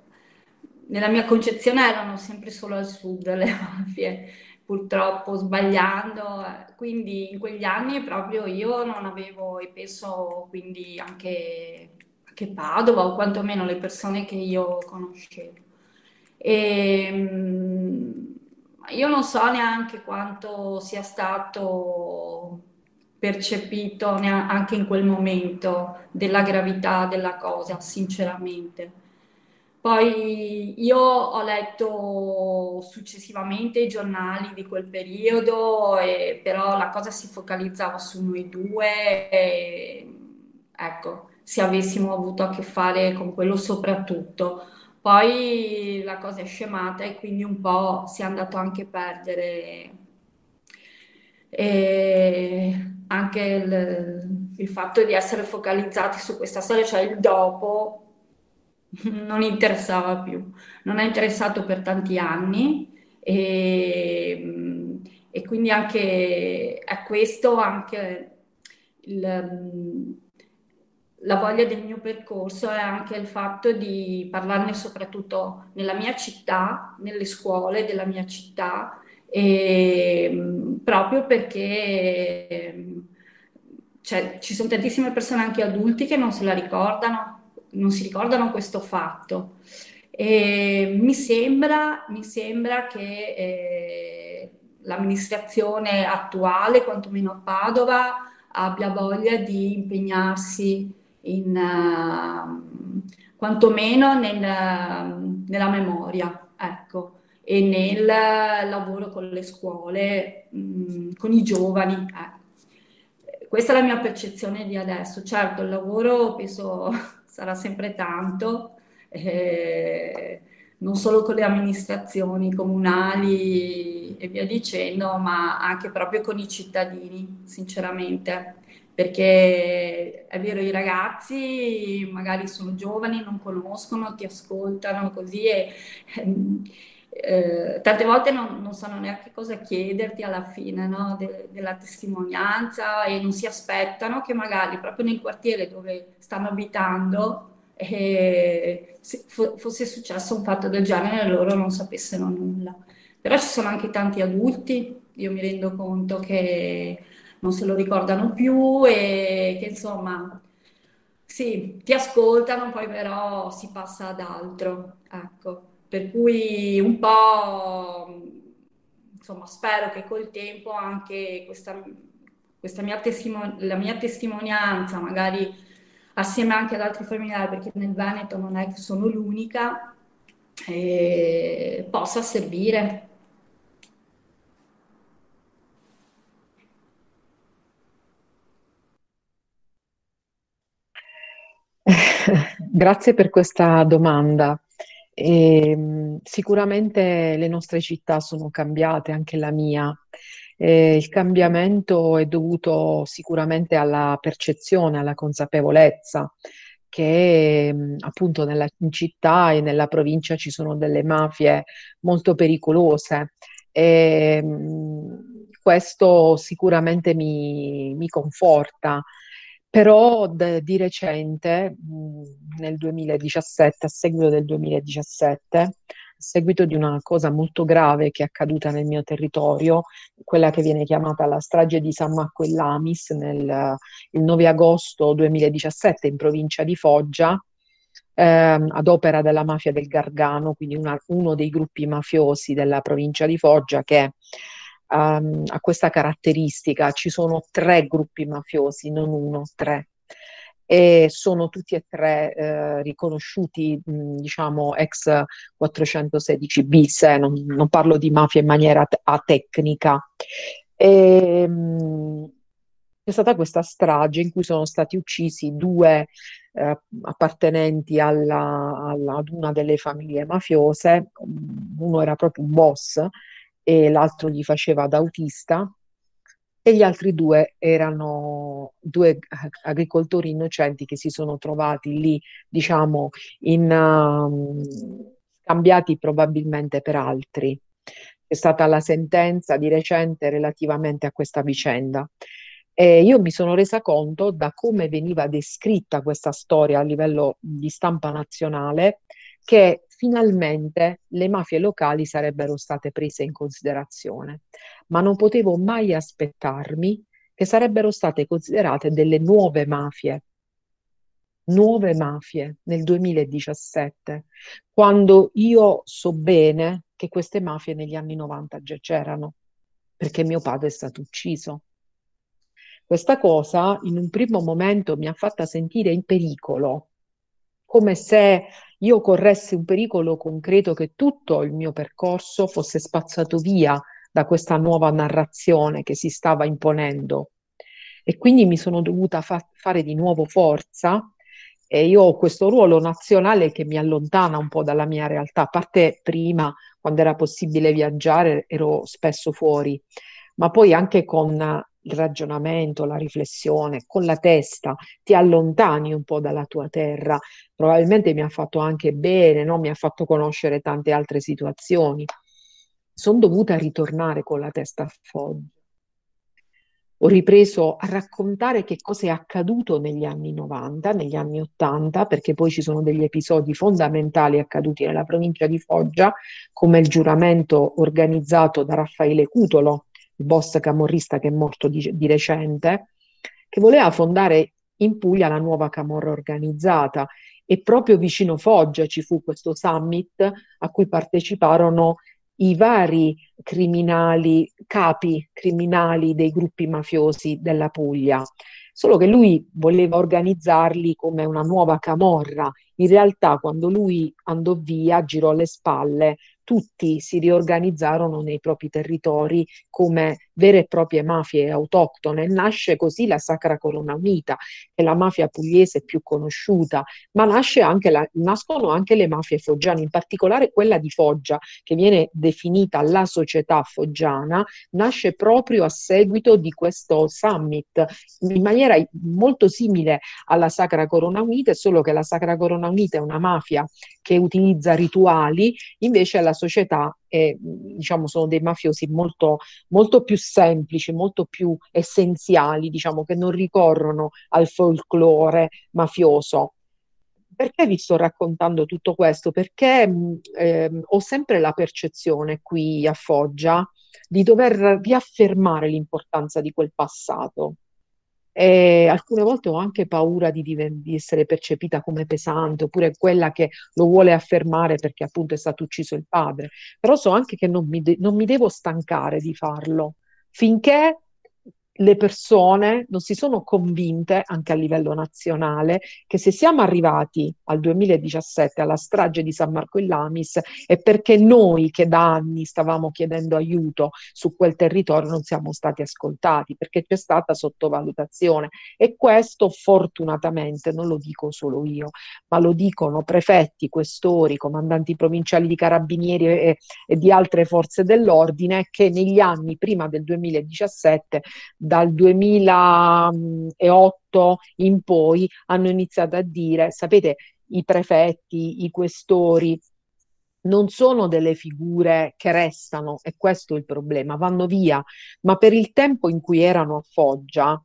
nella mia concezione erano sempre solo al sud (laughs) le mafie, purtroppo sbagliando, quindi in quegli anni proprio io non avevo, e penso quindi anche, anche Padova o quantomeno le persone che io conoscevo. E, ehm, io non so neanche quanto sia stato percepito anche in quel momento della gravità della cosa, sinceramente. Poi io ho letto successivamente i giornali di quel periodo, e, però la cosa si focalizzava su noi due, e, ecco, se avessimo avuto a che fare con quello soprattutto. Poi la cosa è scemata e quindi un po' si è andato anche a perdere e anche il, il fatto di essere focalizzati su questa storia, cioè il dopo non interessava più, non ha interessato per tanti anni e, e quindi anche a questo anche il, la voglia del mio percorso è anche il fatto di parlarne soprattutto nella mia città, nelle scuole della mia città, e, proprio perché cioè, ci sono tantissime persone, anche adulti, che non se la ricordano non si ricordano questo fatto. E mi sembra, mi sembra che eh, l'amministrazione attuale, quantomeno a Padova, abbia voglia di impegnarsi in, uh, quantomeno nel, nella memoria, ecco, e nel lavoro con le scuole, mh, mm, con i giovani. Eh. Questa è la mia percezione di adesso. Certo, il lavoro penso sarà sempre tanto, eh, non solo con le amministrazioni comunali e via dicendo, ma anche proprio con i cittadini, sinceramente. Perché è vero, i ragazzi magari sono giovani, non conoscono, ti ascoltano così e ehm, eh, tante volte non, non, sanno neanche cosa chiederti alla fine no? De, della testimonianza e non si aspettano che magari proprio nel quartiere dove stanno abitando eh, fosse successo un fatto del genere e loro non sapessero nulla. Però ci sono anche tanti adulti, io mi rendo conto che non se lo ricordano più e che insomma sì, ti ascoltano, poi però si passa ad altro. Ecco. Per cui un po', insomma, spero che col tempo anche questa, questa mia, testimon- la mia testimonianza, magari assieme anche ad altri familiari, perché nel Veneto non è che sono l'unica, eh, possa servire. (laughs) Grazie per questa domanda. E, ehm, sicuramente le nostre città sono cambiate, anche la mia. E il cambiamento è dovuto sicuramente alla percezione, alla consapevolezza che appunto nella città e nella provincia ci sono delle mafie molto pericolose E, mh, questo sicuramente mi, mi conforta. Però d- di recente, mh, nel 2017, a seguito del 2017, a seguito di una cosa molto grave che è accaduta nel mio territorio, quella che viene chiamata la strage di San Marco e Lamis nel, il 9 agosto 2017 in provincia di Foggia, ehm, ad opera della mafia del Gargano, quindi una, uno dei gruppi mafiosi della provincia di Foggia che um, ha questa caratteristica. Ci sono tre gruppi mafiosi, non uno, tre. E sono tutti e tre eh, riconosciuti, mh, diciamo, ex 416 bis, eh, non, non, parlo di mafia in maniera atecnica. E, mh, c'è stata questa strage in cui sono stati uccisi due eh, appartenenti alla, alla, ad una delle famiglie mafiose, uno era proprio un boss e l'altro gli faceva da autista e gli altri due erano due agricoltori innocenti che si sono trovati lì, diciamo, in, um, scambiati probabilmente per altri. È stata la sentenza di recente relativamente a questa vicenda. E io mi sono resa conto da come veniva descritta questa storia a livello di stampa nazionale che finalmente le mafie locali sarebbero state prese in considerazione, ma non potevo mai aspettarmi che sarebbero state considerate delle nuove mafie, nuove mafie nel 2017, quando io so bene che queste mafie negli anni 90 già c'erano, perché mio padre è stato ucciso. Questa cosa in un primo momento mi ha fatta sentire in pericolo, come se io corressi un pericolo concreto che tutto il mio percorso fosse spazzato via da questa nuova narrazione che si stava imponendo. E quindi mi sono dovuta fa- fare di nuovo forza e io ho questo ruolo nazionale che mi allontana un po' dalla mia realtà, a parte prima, quando era possibile viaggiare, ero spesso fuori, ma poi anche con il ragionamento, la riflessione, con la testa, ti allontani un po' dalla tua terra. Probabilmente mi ha fatto anche bene, no? mi ha fatto conoscere tante altre situazioni. Sono dovuta ritornare con la testa a Foggia. Ho ripreso a raccontare che cosa è accaduto negli anni 90, negli anni 80, perché poi ci sono degli episodi fondamentali accaduti nella provincia di Foggia, come il giuramento organizzato da Raffaele Cutolo, il boss camorrista che è morto di, di recente, che voleva fondare in Puglia la nuova camorra organizzata e proprio vicino Foggia ci fu questo summit a cui parteciparono i vari criminali, capi criminali dei gruppi mafiosi della Puglia. Solo che lui voleva organizzarli come una nuova camorra. In realtà, quando lui andò via, girò le spalle, tutti si riorganizzarono nei propri territori come vere e proprie mafie autoctone. Nasce così la Sacra Corona Unita, che è la mafia pugliese più conosciuta, ma anche la, nascono anche le mafie foggiane, in particolare quella di Foggia, che viene definita la società foggiana, nasce proprio a seguito di questo summit, in maniera molto simile alla Sacra Corona Unita, solo che la Sacra Corona Unita è una mafia che utilizza rituali, invece la società è, diciamo, sono dei mafiosi molto, molto più semplici, molto più essenziali, diciamo, che non ricorrono al folklore mafioso. Perché vi sto raccontando tutto questo? Perché eh, ho sempre la percezione qui a Foggia di dover riaffermare l'importanza di quel passato. E alcune volte ho anche paura di, diven- di, essere percepita come pesante, oppure quella che lo vuole affermare perché appunto è stato ucciso il padre. Però so anche che non mi, de- non mi devo stancare di farlo finché le persone non si sono convinte, anche a livello nazionale, che se siamo arrivati al 2017 alla strage di San Marco in Lamis è perché noi che da anni stavamo chiedendo aiuto su quel territorio non siamo stati ascoltati, perché c'è stata sottovalutazione. E questo fortunatamente non lo dico solo io, ma lo dicono prefetti, questori, comandanti provinciali di carabinieri e, e di altre forze dell'ordine che negli anni prima del 2017 dal 2008 in poi hanno iniziato a dire, sapete, i prefetti, i questori, non sono delle figure che restano, e questo è il problema, vanno via, ma per il tempo in cui erano a Foggia,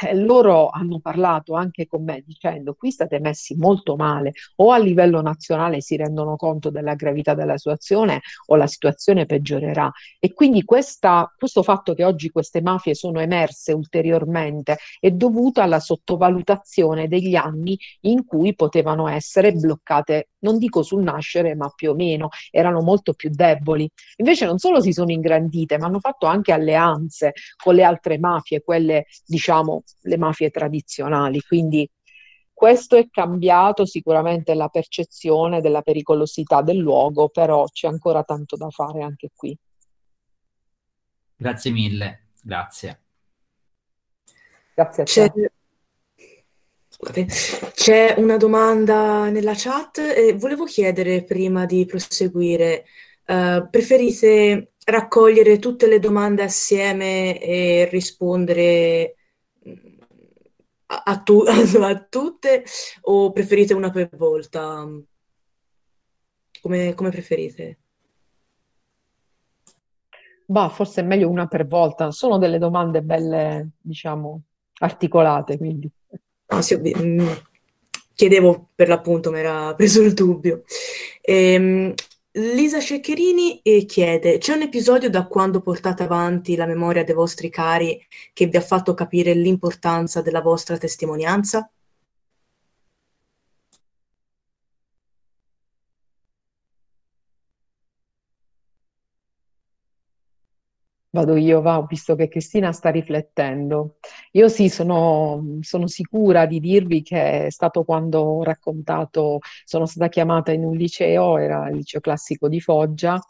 eh, loro hanno parlato anche con me dicendo qui state messi molto male, o a livello nazionale si rendono conto della gravità della situazione o la situazione peggiorerà. E quindi questa, questo fatto che oggi queste mafie sono emerse ulteriormente è dovuto alla sottovalutazione degli anni in cui potevano essere bloccate, non dico sul nascere, ma più o meno, erano molto più deboli. Invece non solo si sono ingrandite, ma hanno fatto anche alleanze con le altre mafie, quelle diciamo le mafie tradizionali. Quindi questo è cambiato sicuramente la percezione della pericolosità del luogo, però c'è ancora tanto da fare anche qui. Grazie mille, grazie. Grazie a te. C'è, c'è una domanda nella chat e volevo chiedere prima di proseguire, uh, preferite raccogliere tutte le domande assieme e rispondere a, tu- (laughs) a tutte o preferite una per volta? Come, come preferite? Bah, forse è meglio una per volta. Sono delle domande belle, diciamo, articolate, quindi. Ah, sì, mm, chiedevo per l'appunto, mi era (laughs) preso il dubbio. Ehm, Lisa Ceccherini eh, chiede: C'è un episodio da quando portate avanti la memoria dei vostri cari che vi ha fatto capire l'importanza della vostra testimonianza? Vado io, va, visto che Cristina sta riflettendo. Io sì, sono, sono sicura di dirvi che è stato quando ho raccontato, sono stata chiamata in un liceo, era il liceo classico di Foggia,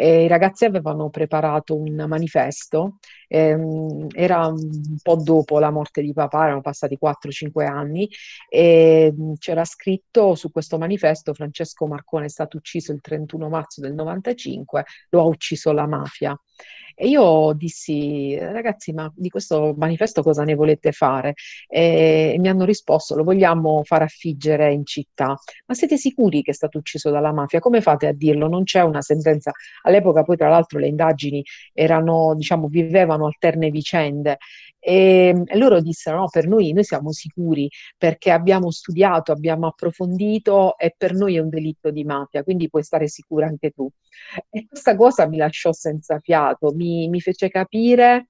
e i ragazzi avevano preparato un manifesto, ehm, era un po' dopo la morte di papà, erano passati 4-5 anni, e c'era scritto su questo manifesto Francesco Marcone è stato ucciso il 31 marzo del 95, lo ha ucciso la mafia. E io dissi, ragazzi, ma di questo manifesto cosa ne volete fare? E mi hanno risposto, lo vogliamo far affiggere in città. Ma siete sicuri che è stato ucciso dalla mafia? Come fate a dirlo? Non c'è una sentenza. All'epoca poi, tra l'altro, le indagini erano, diciamo, vivevano alterne vicende. E, e loro dissero: no, per noi, noi siamo sicuri perché abbiamo studiato, abbiamo approfondito e per noi è un delitto di mafia, quindi puoi stare sicura anche tu. E questa cosa mi lasciò senza fiato, mi, mi fece capire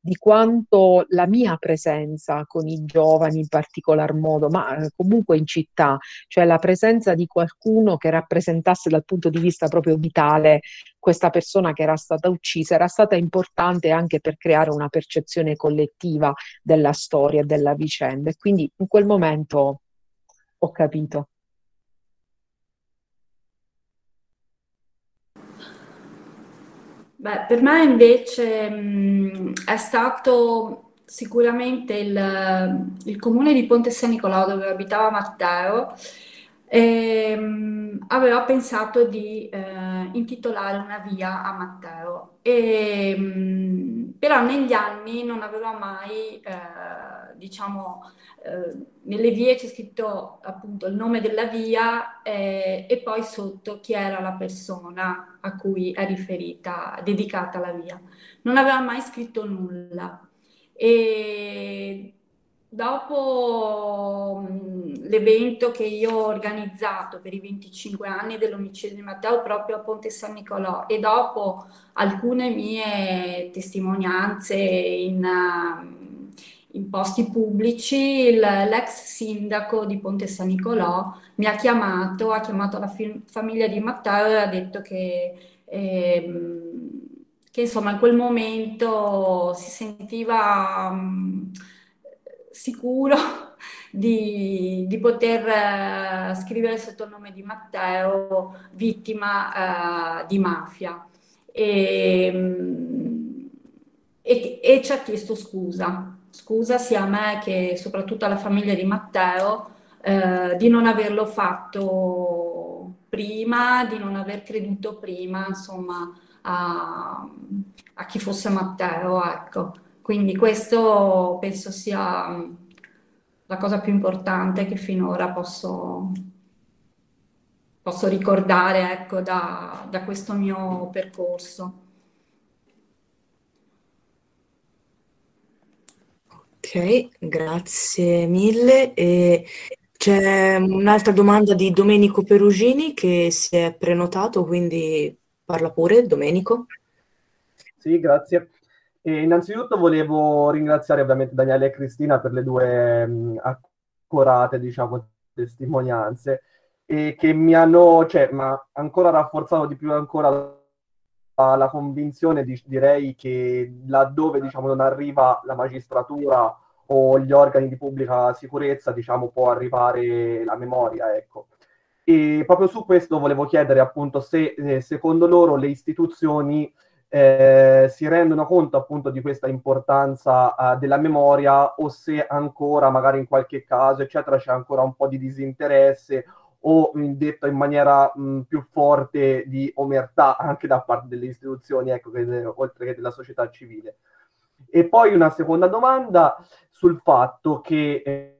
di quanto la mia presenza con i giovani in particolar modo, ma eh, comunque in città, cioè la presenza di qualcuno che rappresentasse dal punto di vista proprio vitale questa persona che era stata uccisa, era stata importante anche per creare una percezione collettiva della storia e della vicenda. E quindi in quel momento ho capito. Beh, per me invece mh, è stato sicuramente il, il comune di Ponte San Nicolò dove abitava Matteo. E, mh, aveva pensato di eh, intitolare una via a Matteo, e, mh, però negli anni non aveva mai, eh, diciamo, eh, nelle vie c'è scritto appunto il nome della via eh, e poi sotto chi era la persona a cui è riferita, dedicata la via. Non aveva mai scritto nulla. E dopo l'evento che io ho organizzato per i 25 anni dell'omicidio di Matteo proprio a Ponte San Nicolò e dopo alcune mie testimonianze in... In posti pubblici, il, l'ex sindaco di Ponte San Nicolò mi ha chiamato, ha chiamato la fi- famiglia di Matteo e ha detto che, ehm, che insomma in quel momento si sentiva um, sicuro (laughs) di, di poter uh, scrivere sotto il nome di Matteo vittima uh, di mafia. E, um, e, e ci ha chiesto scusa scusa sia a me che soprattutto alla famiglia di Matteo eh, di non averlo fatto prima, di non aver creduto prima, insomma, a, a chi fosse Matteo, ecco. Quindi questo penso sia mm, la cosa più importante che finora posso, posso ricordare ecco, da, da questo mio percorso. Ok, grazie mille. E c'è un'altra domanda di Domenico Perugini che si è prenotato, quindi parla pure, Domenico. Sì, grazie. E innanzitutto volevo ringraziare ovviamente Daniele e Cristina per le due mh, accurate, diciamo, testimonianze e che mi hanno, cioè, ma ancora rafforzato di più ancora la, la convinzione, di, direi, che laddove, diciamo, non arriva la magistratura o gli organi di pubblica sicurezza, diciamo, può arrivare la memoria, ecco. E proprio su questo volevo chiedere appunto se eh, secondo loro le istituzioni eh, si rendono conto appunto di questa importanza uh, della memoria o se ancora magari in qualche caso eccetera c'è ancora un po' di disinteresse o detto in maniera mh, più forte di omertà anche da parte delle istituzioni, ecco, che, oltre che della società civile. E poi una seconda domanda sul fatto che eh,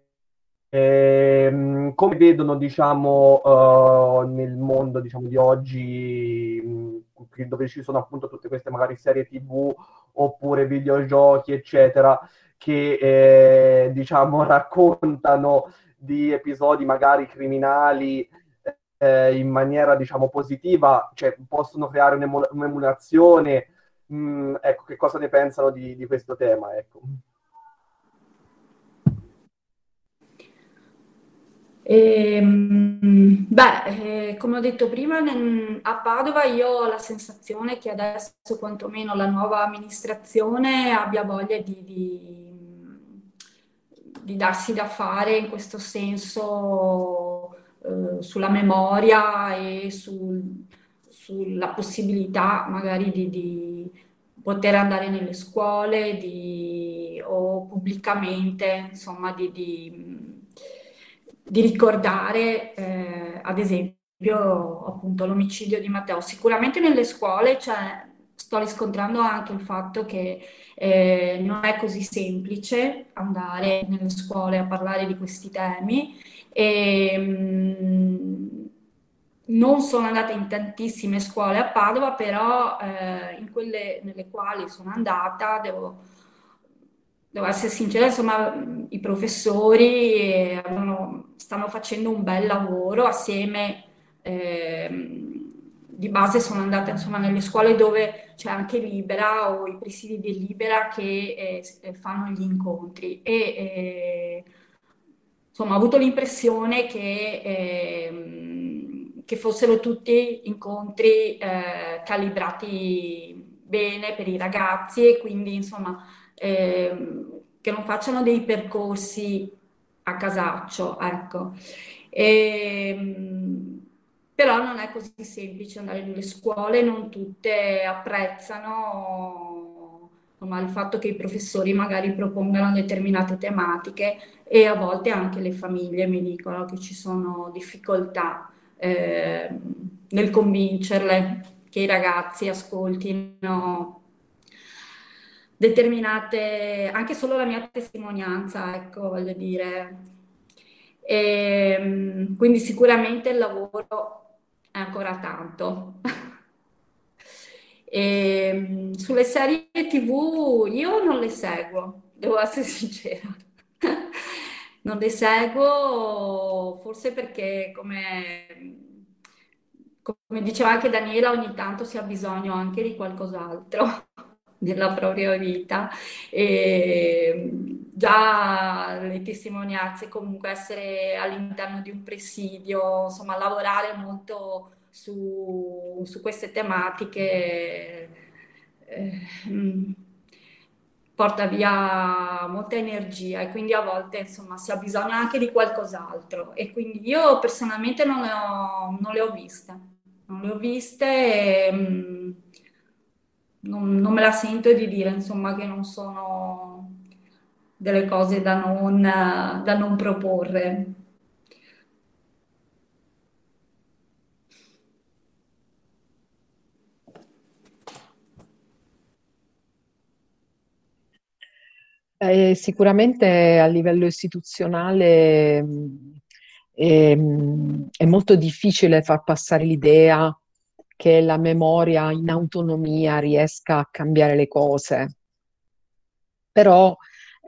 come vedono diciamo uh, nel mondo diciamo, di oggi mh, dove ci sono appunto tutte queste magari serie tv oppure videogiochi eccetera che eh, diciamo (laughs) raccontano di episodi magari criminali eh, in maniera diciamo positiva cioè possono creare un'emulazione? Mh, ecco che cosa ne pensano di, di questo tema ecco E, ehm, beh, eh, come ho detto prima, a Padova io ho la sensazione che adesso quantomeno la nuova amministrazione abbia voglia di, di, di darsi da fare in questo senso eh, sulla memoria e sul, sulla possibilità magari di, di, poter andare nelle scuole o pubblicamente, insomma, di di ricordare, eh, ad esempio, appunto l'omicidio di Matteo. Sicuramente nelle scuole cioè, sto riscontrando anche il fatto che eh, non è così semplice andare nelle scuole a parlare di questi temi e mh, mm, non sono andata in tantissime scuole a Padova, però eh, in quelle nelle quali sono andata devo devo essere sincera, insomma, i professori avevano, stanno facendo un bel lavoro assieme. Eh, di base sono andata insomma nelle scuole dove c'è anche Libera o i presidi di Libera che eh, fanno gli incontri e eh, insomma ho avuto l'impressione che, ehm, che fossero tutti incontri eh, calibrati bene per i ragazzi e quindi insomma eh, che non facciano dei percorsi a casaccio, ecco. E, ehm, però non è così semplice andare nelle scuole, non tutte apprezzano insomma, il fatto che i professori magari propongano determinate tematiche e a volte anche le famiglie mi dicono che ci sono difficoltà eh, nel convincerle che i ragazzi ascoltino determinate, anche solo la mia testimonianza, ecco, voglio dire. E, ehm, quindi sicuramente il lavoro è ancora tanto. E, (laughs) ehm, sulle serie TV io non le seguo, devo essere (laughs) sincera. Non le seguo forse perché come, come diceva anche Daniela ogni tanto si ha bisogno anche di qualcos'altro nella propria vita. E già le testimonianze comunque essere all'interno di un presidio insomma lavorare molto su, su queste tematiche eh, porta via molta energia e quindi a volte insomma si ha bisogno anche di qualcos'altro. E quindi io personalmente non le ho, non le ho viste. Non le ho viste e, mm, non, non, me la sento di dire, insomma, che non sono delle cose da non, da non proporre. Eh, sicuramente a livello istituzionale E, ehm, è molto difficile far passare l'idea che la memoria in autonomia riesca a cambiare le cose. Però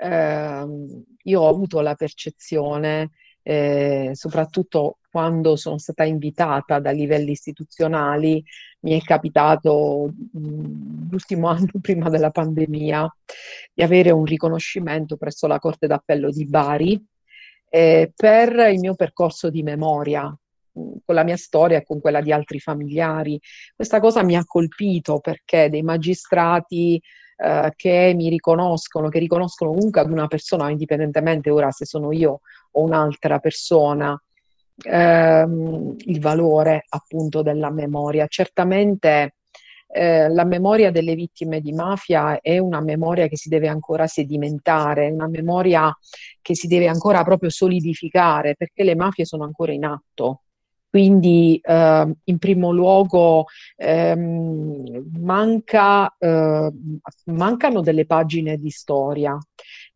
ehm, io ho avuto la percezione, eh, soprattutto quando sono stata invitata da livelli istituzionali, mi è capitato mh, l'ultimo (laughs) anno prima della pandemia di avere un riconoscimento presso la Corte d'Appello di Bari eh, per il mio percorso di memoria, con la mia storia e con quella di altri familiari. Questa cosa mi ha colpito perché dei magistrati eh, che mi riconoscono, che riconoscono comunque ad una persona, indipendentemente ora se sono io o un'altra persona, ehm, il valore appunto della memoria. Certamente eh, la memoria delle vittime di mafia è una memoria che si deve ancora sedimentare, una memoria che si deve ancora proprio solidificare perché le mafie sono ancora in atto. Quindi eh, in primo luogo ehm, manca, eh, mancano delle pagine di storia,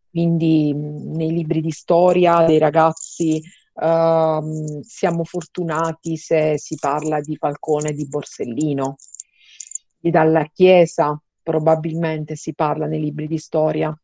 quindi nei libri di storia dei ragazzi eh, siamo fortunati se si parla di Falcone e di Borsellino, di Dalla Chiesa probabilmente si parla nei libri di storia,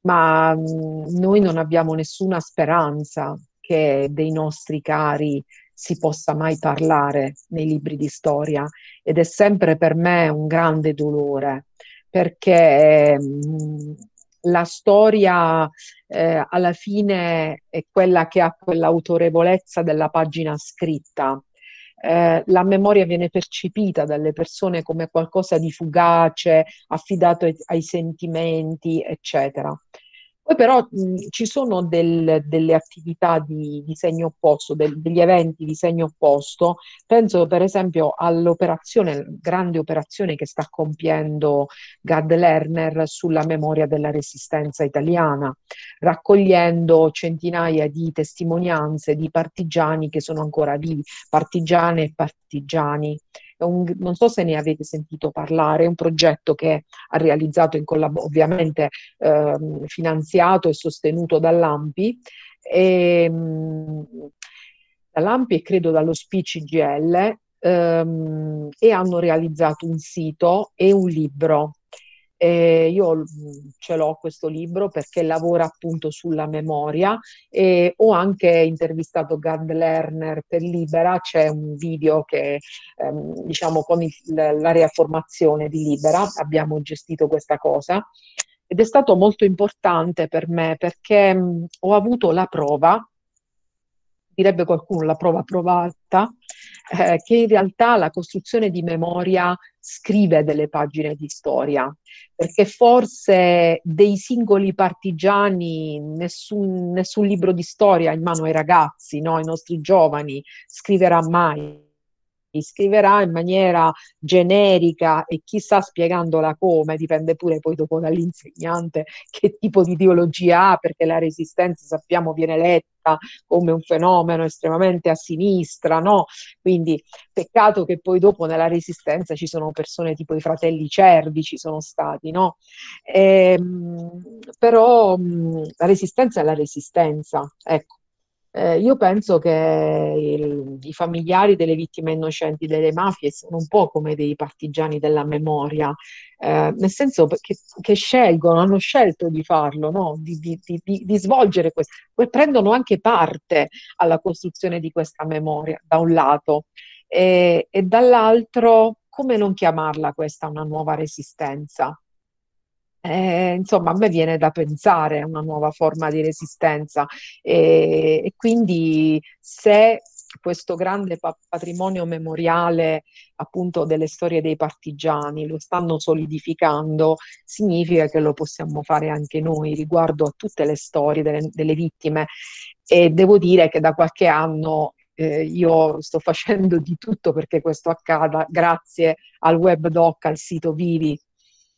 ma mh, noi non abbiamo nessuna speranza che dei nostri cari si possa mai parlare nei libri di storia ed è sempre per me un grande dolore perché mh, la storia eh, alla fine è quella che ha quell'autorevolezza della pagina scritta. Eh, la memoria viene percepita dalle persone come qualcosa di fugace, affidato ai, ai sentimenti, eccetera. Poi però mh, ci sono del, delle attività di, di segno opposto, del, degli eventi di segno opposto. Penso per esempio all'operazione, grande operazione che sta compiendo Gad Lerner sulla memoria della resistenza italiana, raccogliendo centinaia di testimonianze di partigiani che sono ancora vivi, partigiane e partigiani un, non so se ne avete sentito parlare, è un progetto che ha realizzato in collab- ovviamente eh, finanziato e sostenuto dall'AMPI, e, mh, dall'AMPI e credo dallo SPICGL ehm, e hanno realizzato un sito e un libro eh, io mm, ce l'ho questo libro perché lavora appunto sulla memoria e ho anche intervistato Gard Lerner per Libera, c'è un video che ehm, diciamo con il, l'area formazione di Libera. Abbiamo gestito questa cosa. Ed è stato molto importante per me perché mh, mm, ho avuto la prova direbbe qualcuno la prova provata, eh, che in realtà la costruzione di memoria scrive delle pagine di storia, perché forse dei singoli partigiani nessun, nessun libro di storia in mano ai ragazzi, no, ai nostri giovani, scriverà mai. Scriverà in maniera generica e chissà spiegandola come, dipende pure poi dopo dall'insegnante che tipo di ideologia ha, perché la resistenza sappiamo viene letta come un fenomeno estremamente a sinistra, no? Quindi peccato che poi dopo nella resistenza ci sono persone tipo i fratelli Cervi, ci sono stati, no? Ehm, però la resistenza è la resistenza, ecco. Eh, io penso che il, i familiari delle vittime innocenti delle mafie sono un po' come dei partigiani della memoria, eh, nel senso che, che, scelgono, hanno scelto di farlo, no? di, di, di, di, svolgere questo, poi prendono anche parte alla costruzione di questa memoria, da un lato, e, e dall'altro, come non chiamarla questa una nuova resistenza? Eh, insomma, a me viene da pensare una nuova forma di resistenza. E, e quindi se questo grande pa- patrimonio memoriale appunto delle storie dei partigiani lo stanno solidificando, significa che lo possiamo fare anche noi riguardo a tutte le storie delle, delle vittime. E devo dire che da qualche anno eh, io sto facendo di tutto perché questo accada grazie al web doc, al sito Vivi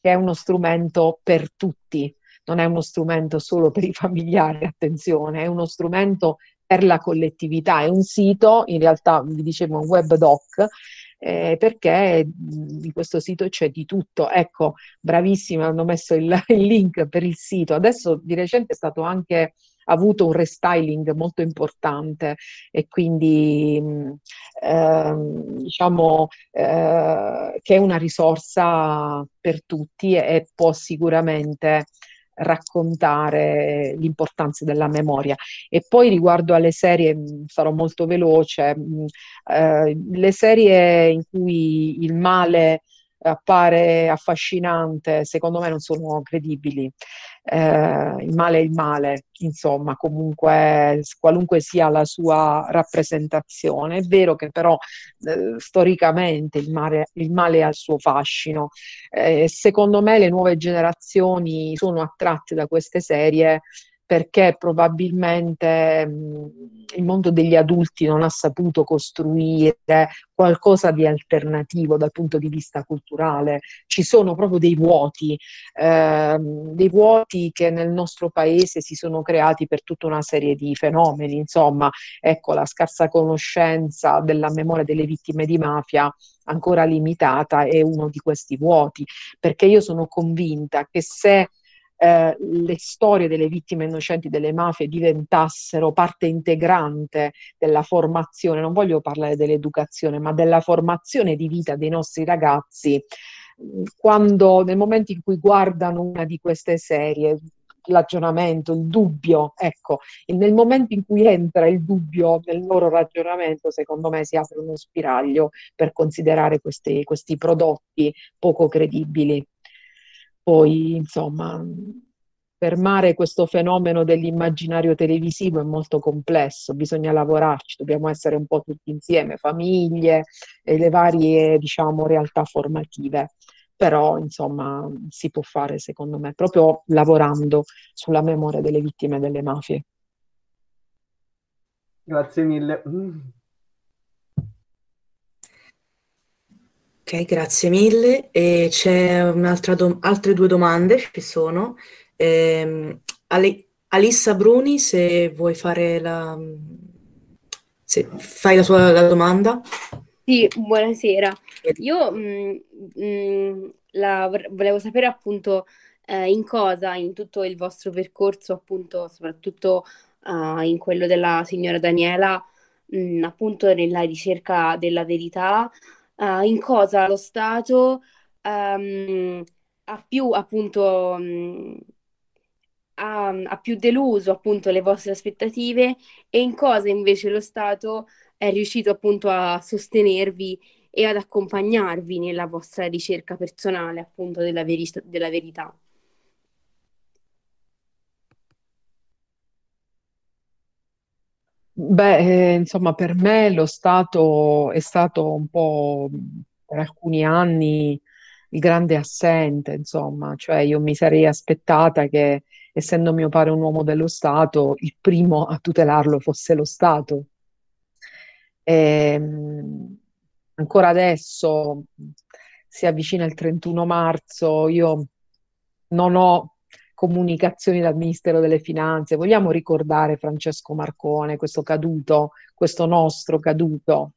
che è uno strumento per tutti, non è uno strumento solo per i familiari, attenzione, è uno strumento per la collettività, è un sito, in realtà vi dicevo un web doc, eh, perché in questo sito c'è di tutto. Ecco, bravissimi, hanno messo il, il, link per il sito. Adesso di recente è stato anche avuto un restyling molto importante e quindi eh, diciamo eh, che è una risorsa per tutti e, e può sicuramente raccontare l'importanza della memoria. E poi riguardo alle serie, sarò molto veloce, eh, le serie in cui il male appare affascinante, secondo me non sono credibili. Eh, il male è il male, insomma, comunque qualunque sia la sua rappresentazione. È vero che però eh, storicamente il male, il male, ha il suo fascino. Eh, secondo me le nuove generazioni sono attratte da queste serie perché probabilmente mh, il mondo degli adulti non ha saputo costruire qualcosa di alternativo dal punto di vista culturale. Ci sono proprio dei vuoti, eh, dei vuoti che nel nostro paese si sono creati per tutta una serie di fenomeni. Insomma, ecco, la scarsa conoscenza della memoria delle vittime di mafia ancora limitata è uno di questi vuoti, perché io sono convinta che se eh, le storie delle vittime innocenti delle mafie diventassero parte integrante della formazione, non voglio parlare dell'educazione, ma della formazione di vita dei nostri ragazzi, quando nel momento in cui guardano una di queste serie, ragionamento, il dubbio, ecco, nel momento in cui entra il dubbio nel loro ragionamento, secondo me si apre uno spiraglio per considerare questi, questi prodotti poco credibili. Poi, insomma, fermare questo fenomeno dell'immaginario televisivo è molto complesso, bisogna lavorarci, dobbiamo essere un po' tutti insieme, famiglie e le varie, diciamo, realtà formative. Però, insomma, si può fare, secondo me, proprio lavorando sulla memoria delle vittime delle mafie. Grazie mille. Ok, grazie mille. E c'è un'altra dom- altre due domande, ci sono. Ehm, Ale- Alissa Bruni, se vuoi fare la... se fai la tua la domanda. Sì, buonasera. Io mh, mh, la, volevo sapere appunto eh, in cosa, in tutto il vostro percorso, appunto, soprattutto uh, in quello della signora Daniela, mh, appunto nella ricerca della verità, uh, in cosa lo Stato um, ha più appunto um, ha, ha, più deluso appunto le vostre aspettative e in cosa invece lo Stato è riuscito appunto a sostenervi e ad accompagnarvi nella vostra ricerca personale appunto della, veri- della verità. Beh, eh, insomma, per me lo Stato è stato un po' per alcuni anni il grande assente, insomma, cioè io mi sarei aspettata che, essendo mio padre un uomo dello Stato, il primo a tutelarlo fosse lo Stato. E, ehm, ancora adesso si avvicina il 31 marzo, io non ho comunicazioni dal Ministero delle Finanze. Vogliamo ricordare Francesco Marcone, questo caduto, questo nostro caduto.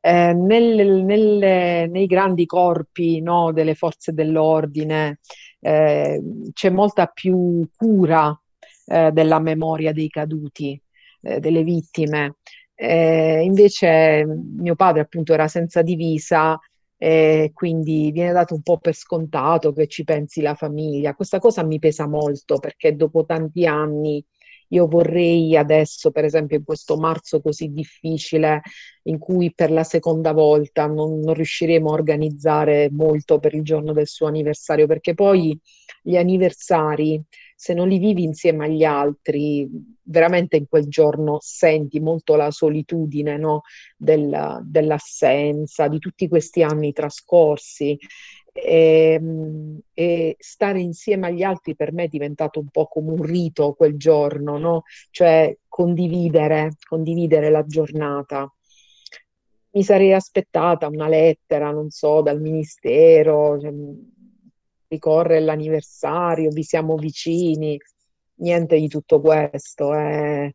Eh, nel, nel, nei grandi corpi no, delle forze dell'ordine eh, c'è molta più cura eh, della memoria dei caduti, eh, delle vittime. Eh, invece mio padre appunto era senza divisa e quindi viene dato un po' per scontato che ci pensi la famiglia. Questa cosa mi pesa molto perché dopo tanti anni io vorrei adesso, per esempio, in questo marzo così difficile, in cui per la seconda volta non, non riusciremo a organizzare molto per il giorno del suo anniversario, perché poi gli anniversari se non li vivi insieme agli altri, veramente in quel giorno senti molto la solitudine no? Del, dell'assenza, di tutti questi anni trascorsi. E, ehm, e, stare insieme agli altri per me è diventato un po' come un rito quel giorno, no? cioè condividere, condividere la giornata. Mi sarei aspettata una lettera, non so, dal ministero, cioè, ricorre l'anniversario, vi siamo vicini, niente di tutto questo. Eh.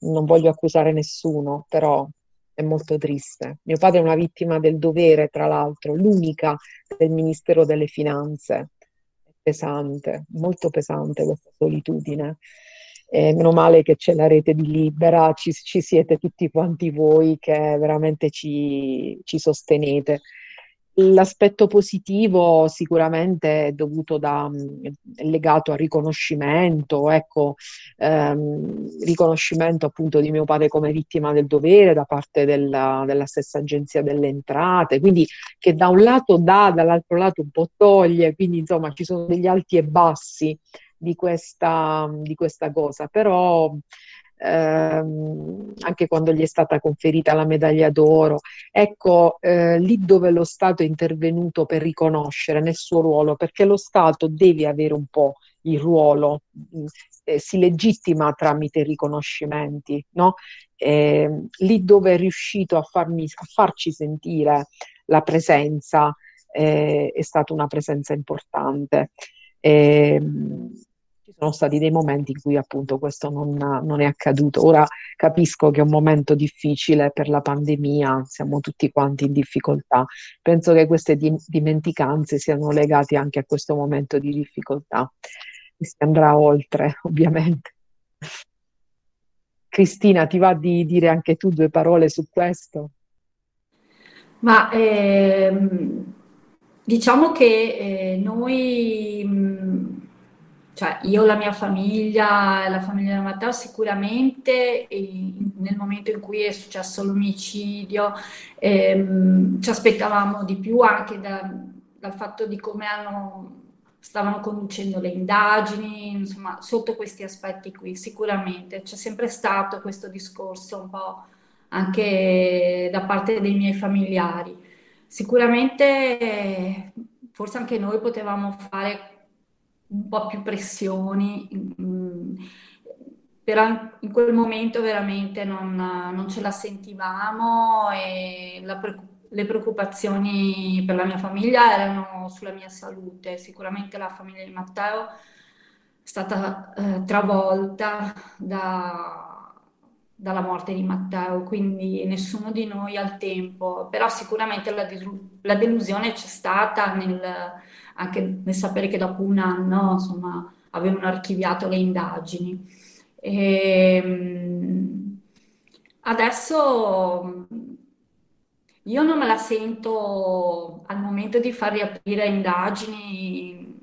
Non voglio accusare nessuno, però è molto triste. Mio padre è una vittima del dovere, tra l'altro, l'unica del Ministero delle Finanze. È pesante, molto pesante questa solitudine. eh, meno male che c'è la rete di Libera, ci, ci siete tutti quanti voi che veramente ci, ci sostenete. L'aspetto positivo sicuramente è dovuto da, è legato al riconoscimento, ecco, ehm, riconoscimento appunto di mio padre come vittima del dovere da parte della, della, stessa agenzia delle entrate, quindi che da un lato dà, dall'altro lato un po' toglie, quindi insomma ci sono degli alti e bassi di questa, di questa cosa, però ehm, anche quando gli è stata conferita la medaglia d'oro, ecco eh, lì dove lo Stato è intervenuto per riconoscere nel suo ruolo, perché lo Stato deve avere un po' il ruolo, eh, si legittima tramite riconoscimenti, no? Eh, lì dove è riuscito a, farmi, a farci sentire la presenza eh, è stata una presenza importante. Eh, ci sono stati dei momenti in cui appunto questo non, non, è accaduto. Ora capisco che è un momento difficile per la pandemia, siamo tutti quanti in difficoltà. Penso che queste di- dimenticanze siano legate anche a questo momento di difficoltà. E si andrà oltre, (laughs) ovviamente. Cristina, ti va di dire anche tu due parole su questo? Ma ehm, diciamo che eh, noi cioè io, la mia famiglia, la famiglia di Matteo sicuramente nel momento in cui è successo l'omicidio ehm, ci aspettavamo di più anche da, dal fatto di come hanno, stavano conducendo le indagini, insomma sotto questi aspetti qui sicuramente c'è sempre stato questo discorso un po' anche da parte dei miei familiari. Sicuramente forse anche noi potevamo fare un po' più pressioni, mm, però in quel momento veramente non, non ce la sentivamo e la, le preoccupazioni per la mia famiglia erano sulla mia salute. Sicuramente la famiglia di Matteo è stata eh, travolta da, dalla morte di Matteo, quindi nessuno di noi al tempo, però sicuramente la, la delusione c'è stata nel anche nel sapere che dopo un anno insomma, avevano archiviato le indagini. E, ehm, adesso io non me la sento al momento di far riaprire indagini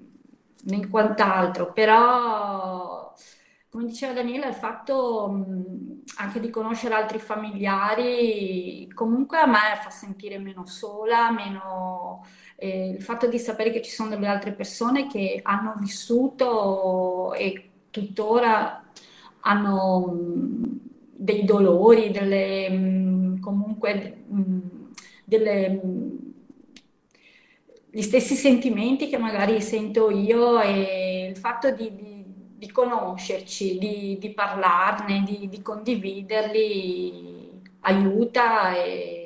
né quant'altro, però come diceva Daniela, il fatto anche di conoscere altri familiari comunque a me fa sentire meno sola, meno eh, il fatto di sapere che ci sono delle altre persone che hanno vissuto e tuttora hanno mh, dei dolori, delle, mh, comunque mh, delle, gli stessi sentimenti che magari sento io e il fatto di, di, di conoscerci, di, di parlarne, di condividerli aiuta e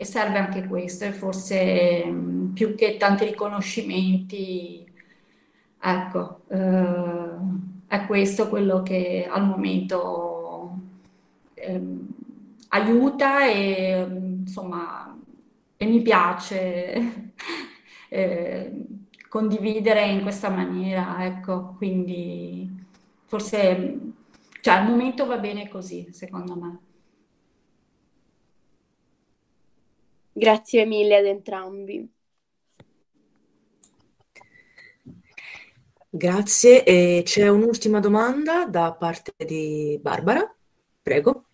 e serve anche questo e forse mh, più che tanti riconoscimenti, ecco, eh, è questo quello che al momento eh, aiuta e insomma e mi piace (laughs) eh, condividere in questa maniera, ecco, quindi forse cioè, al momento va bene così, secondo me. Grazie mille ad entrambi. Grazie. E c'è un'ultima domanda da parte di Barbara. Prego.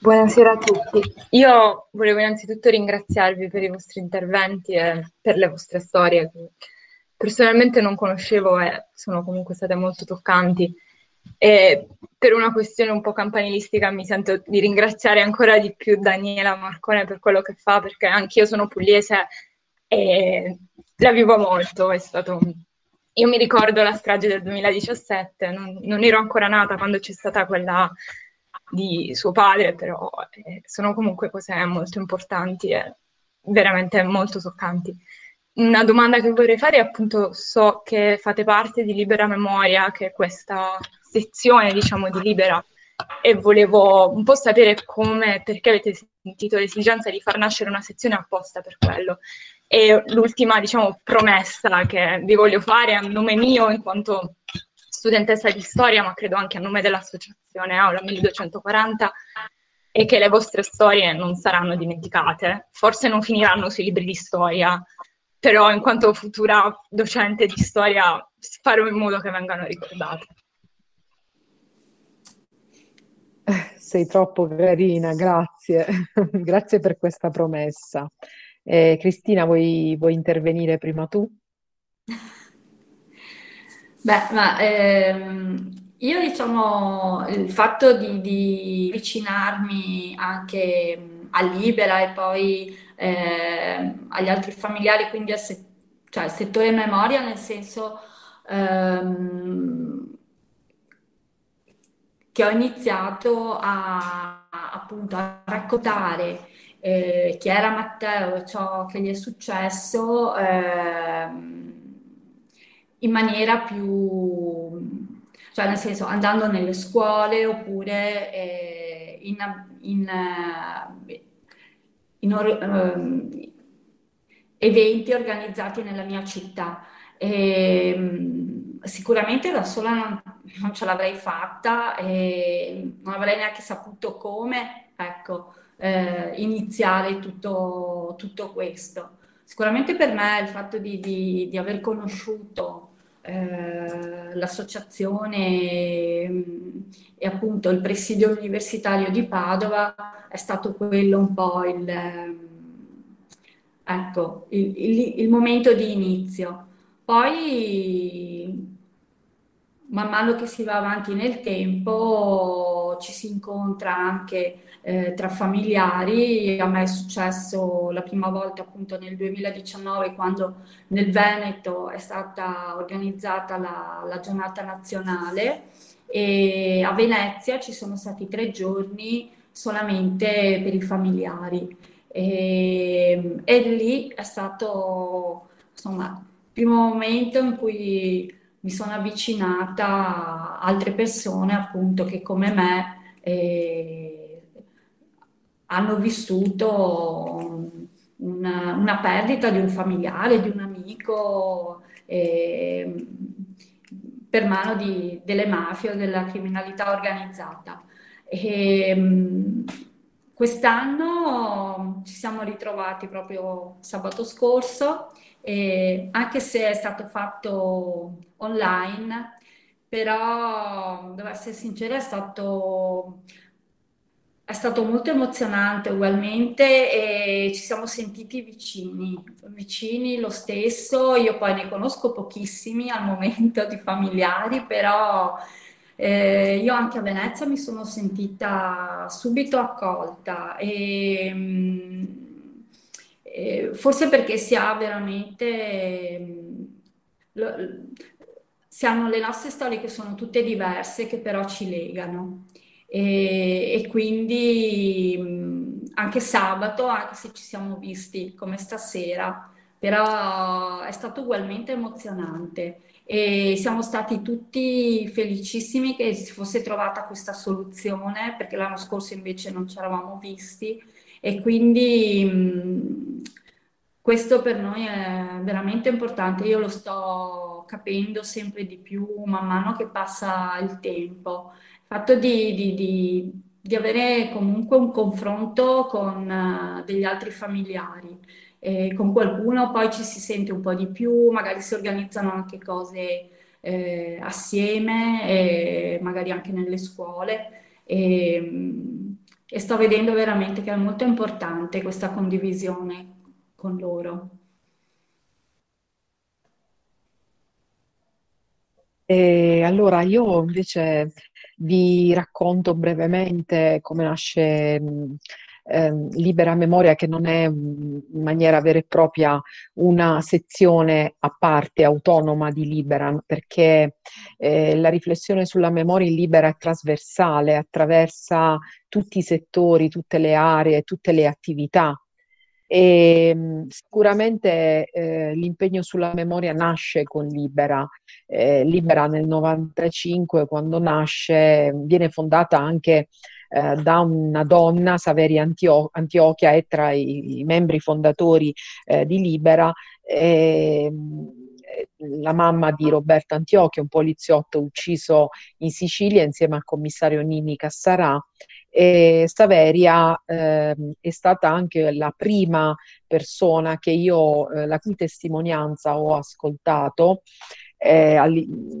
Buonasera a tutti. Io volevo innanzitutto ringraziarvi per i vostri interventi e per le vostre storie che personalmente non conoscevo e sono comunque state molto toccanti. E per una questione un po' campanilistica mi sento di ringraziare ancora di più Daniela Marcone per quello che fa, perché anch'io sono pugliese e la vivo molto. È stato... Io mi ricordo la strage del 2017, non, non ero ancora nata quando c'è stata quella di suo padre, però eh, sono comunque cose molto importanti e veramente molto toccanti. Una domanda che vorrei fare è appunto, so che fate parte di Libera Memoria, che è questa sezione, diciamo, di Libera e volevo un po' sapere come, perché avete sentito l'esigenza di far nascere una sezione apposta per quello. E l'ultima, diciamo, promessa che vi voglio fare a nome mio, in quanto studentessa di storia, ma credo anche a nome dell'associazione Aula 1240, è che le vostre storie non saranno dimenticate. Forse non finiranno sui libri di storia, però in quanto futura docente di storia farò in modo che vengano ricordate. Sei troppo carina, grazie. (laughs) grazie per questa promessa. Eh, Cristina, vuoi, vuoi intervenire prima tu? (laughs) Beh, ma ehm, io diciamo il fatto di, di avvicinarmi anche a Libera e poi eh, agli altri familiari, quindi al, se- cioè, settore memoria, nel senso ehm, che ho iniziato a, appunto a raccontare eh, chi era Matteo e ciò che gli è successo eh, in maniera più cioè nel senso andando nelle scuole oppure eh, in, in, eh, in or- ehm, eventi organizzati nella mia città. E, ehm, sicuramente da sola non, non, ce l'avrei fatta e non avrei neanche saputo come ecco, eh, iniziare tutto, tutto, questo. Sicuramente per me il fatto di, di, di aver conosciuto eh, l'associazione mm, e appunto il presidio universitario di Padova è stato quello un po' il, ecco, il, il, il momento di inizio. Poi, man mano che si va avanti nel tempo, ci si incontra anche eh, tra familiari. A me è successo la prima volta appunto nel 2019 quando nel Veneto è stata organizzata la, la giornata nazionale e a Venezia ci sono stati tre giorni solamente per i familiari. E, e lì è stato insomma il primo momento in cui mi sono avvicinata a altre persone appunto che come me eh, hanno vissuto una, una, perdita di un familiare, di un amico eh, per mano di, delle mafie o della criminalità organizzata. E, quest'anno ci siamo ritrovati proprio sabato scorso, e anche se è stato fatto online, però devo essere sincera, è stato è stato molto emozionante ugualmente e ci siamo sentiti vicini, vicini lo stesso. Io poi ne conosco pochissimi al momento di familiari, però eh, io anche a Venezia mi sono sentita subito accolta e, mm, e forse perché si ha veramente... Mm, lo, si hanno le nostre storie che sono tutte diverse, che però ci legano. E, e quindi anche sabato, anche se ci siamo visti come stasera, però è stato ugualmente emozionante. E siamo stati tutti felicissimi che si fosse trovata questa soluzione perché l'anno scorso invece non ci eravamo visti e quindi mh, questo per noi è veramente importante. Io lo sto capendo sempre di più man mano che passa il tempo fatto di, di, di, di avere comunque un confronto con uh, degli altri familiari. E con qualcuno poi ci si sente un po' di più, magari si organizzano anche cose eh, assieme, e magari anche nelle scuole. E, e sto vedendo veramente che è molto importante questa condivisione con loro. E allora io invece vi racconto brevemente come nasce mh, eh, Libera Memoria, che non è in maniera vera e propria una sezione a parte, autonoma di Libera, perché eh, la riflessione sulla memoria in Libera è trasversale, attraversa tutti i settori, tutte le aree, tutte le attività e sicuramente eh, l'impegno sulla memoria nasce con Libera. Eh, Libera nel 95, quando nasce, viene fondata anche eh, da una donna, Saveri Antio- Antiochia, è tra i, i membri fondatori eh, di Libera. Eh, la mamma di Roberto Antiochia, un poliziotto ucciso in Sicilia insieme al commissario Nini Cassarà. E Saveria eh, è stata anche la prima persona che io, eh, la cui testimonianza ho ascoltato eh,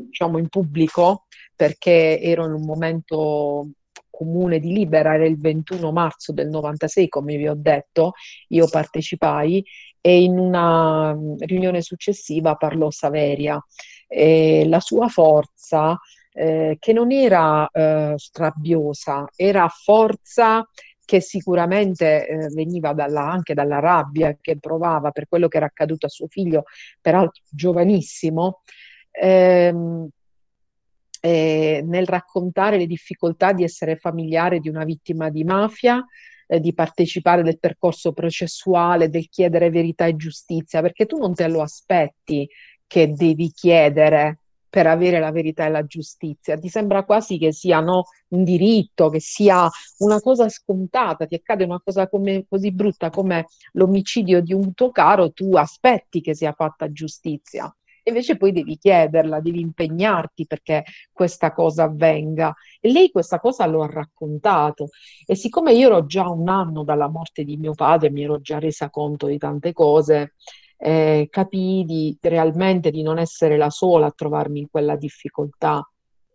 diciamo in pubblico perché ero in un momento comune di Libera, era il 21 marzo del 96, come vi ho detto, io partecipai e in una riunione successiva parlò Saveria. E la sua forza, eh, che non era eh, strabbiosa, era forza che sicuramente eh, veniva dalla, anche dalla rabbia che provava per quello che era accaduto a suo figlio, peraltro giovanissimo, ehm, eh, nel raccontare le difficoltà di essere familiare di una vittima di mafia, eh, di partecipare del percorso processuale, del chiedere verità e giustizia, perché tu non te lo aspetti che devi chiedere per avere la verità e la giustizia. Ti sembra quasi che sia no, un diritto, che sia una cosa scontata, ti accade una cosa come, così brutta come l'omicidio di un tuo caro, tu aspetti che sia fatta giustizia invece poi devi chiederla, devi impegnarti perché questa cosa avvenga. E lei questa cosa lo ha raccontato e siccome io ero già un anno dalla morte di mio padre, mi ero già resa conto di tante cose, eh, capii di, realmente di non essere la sola a trovarmi in quella difficoltà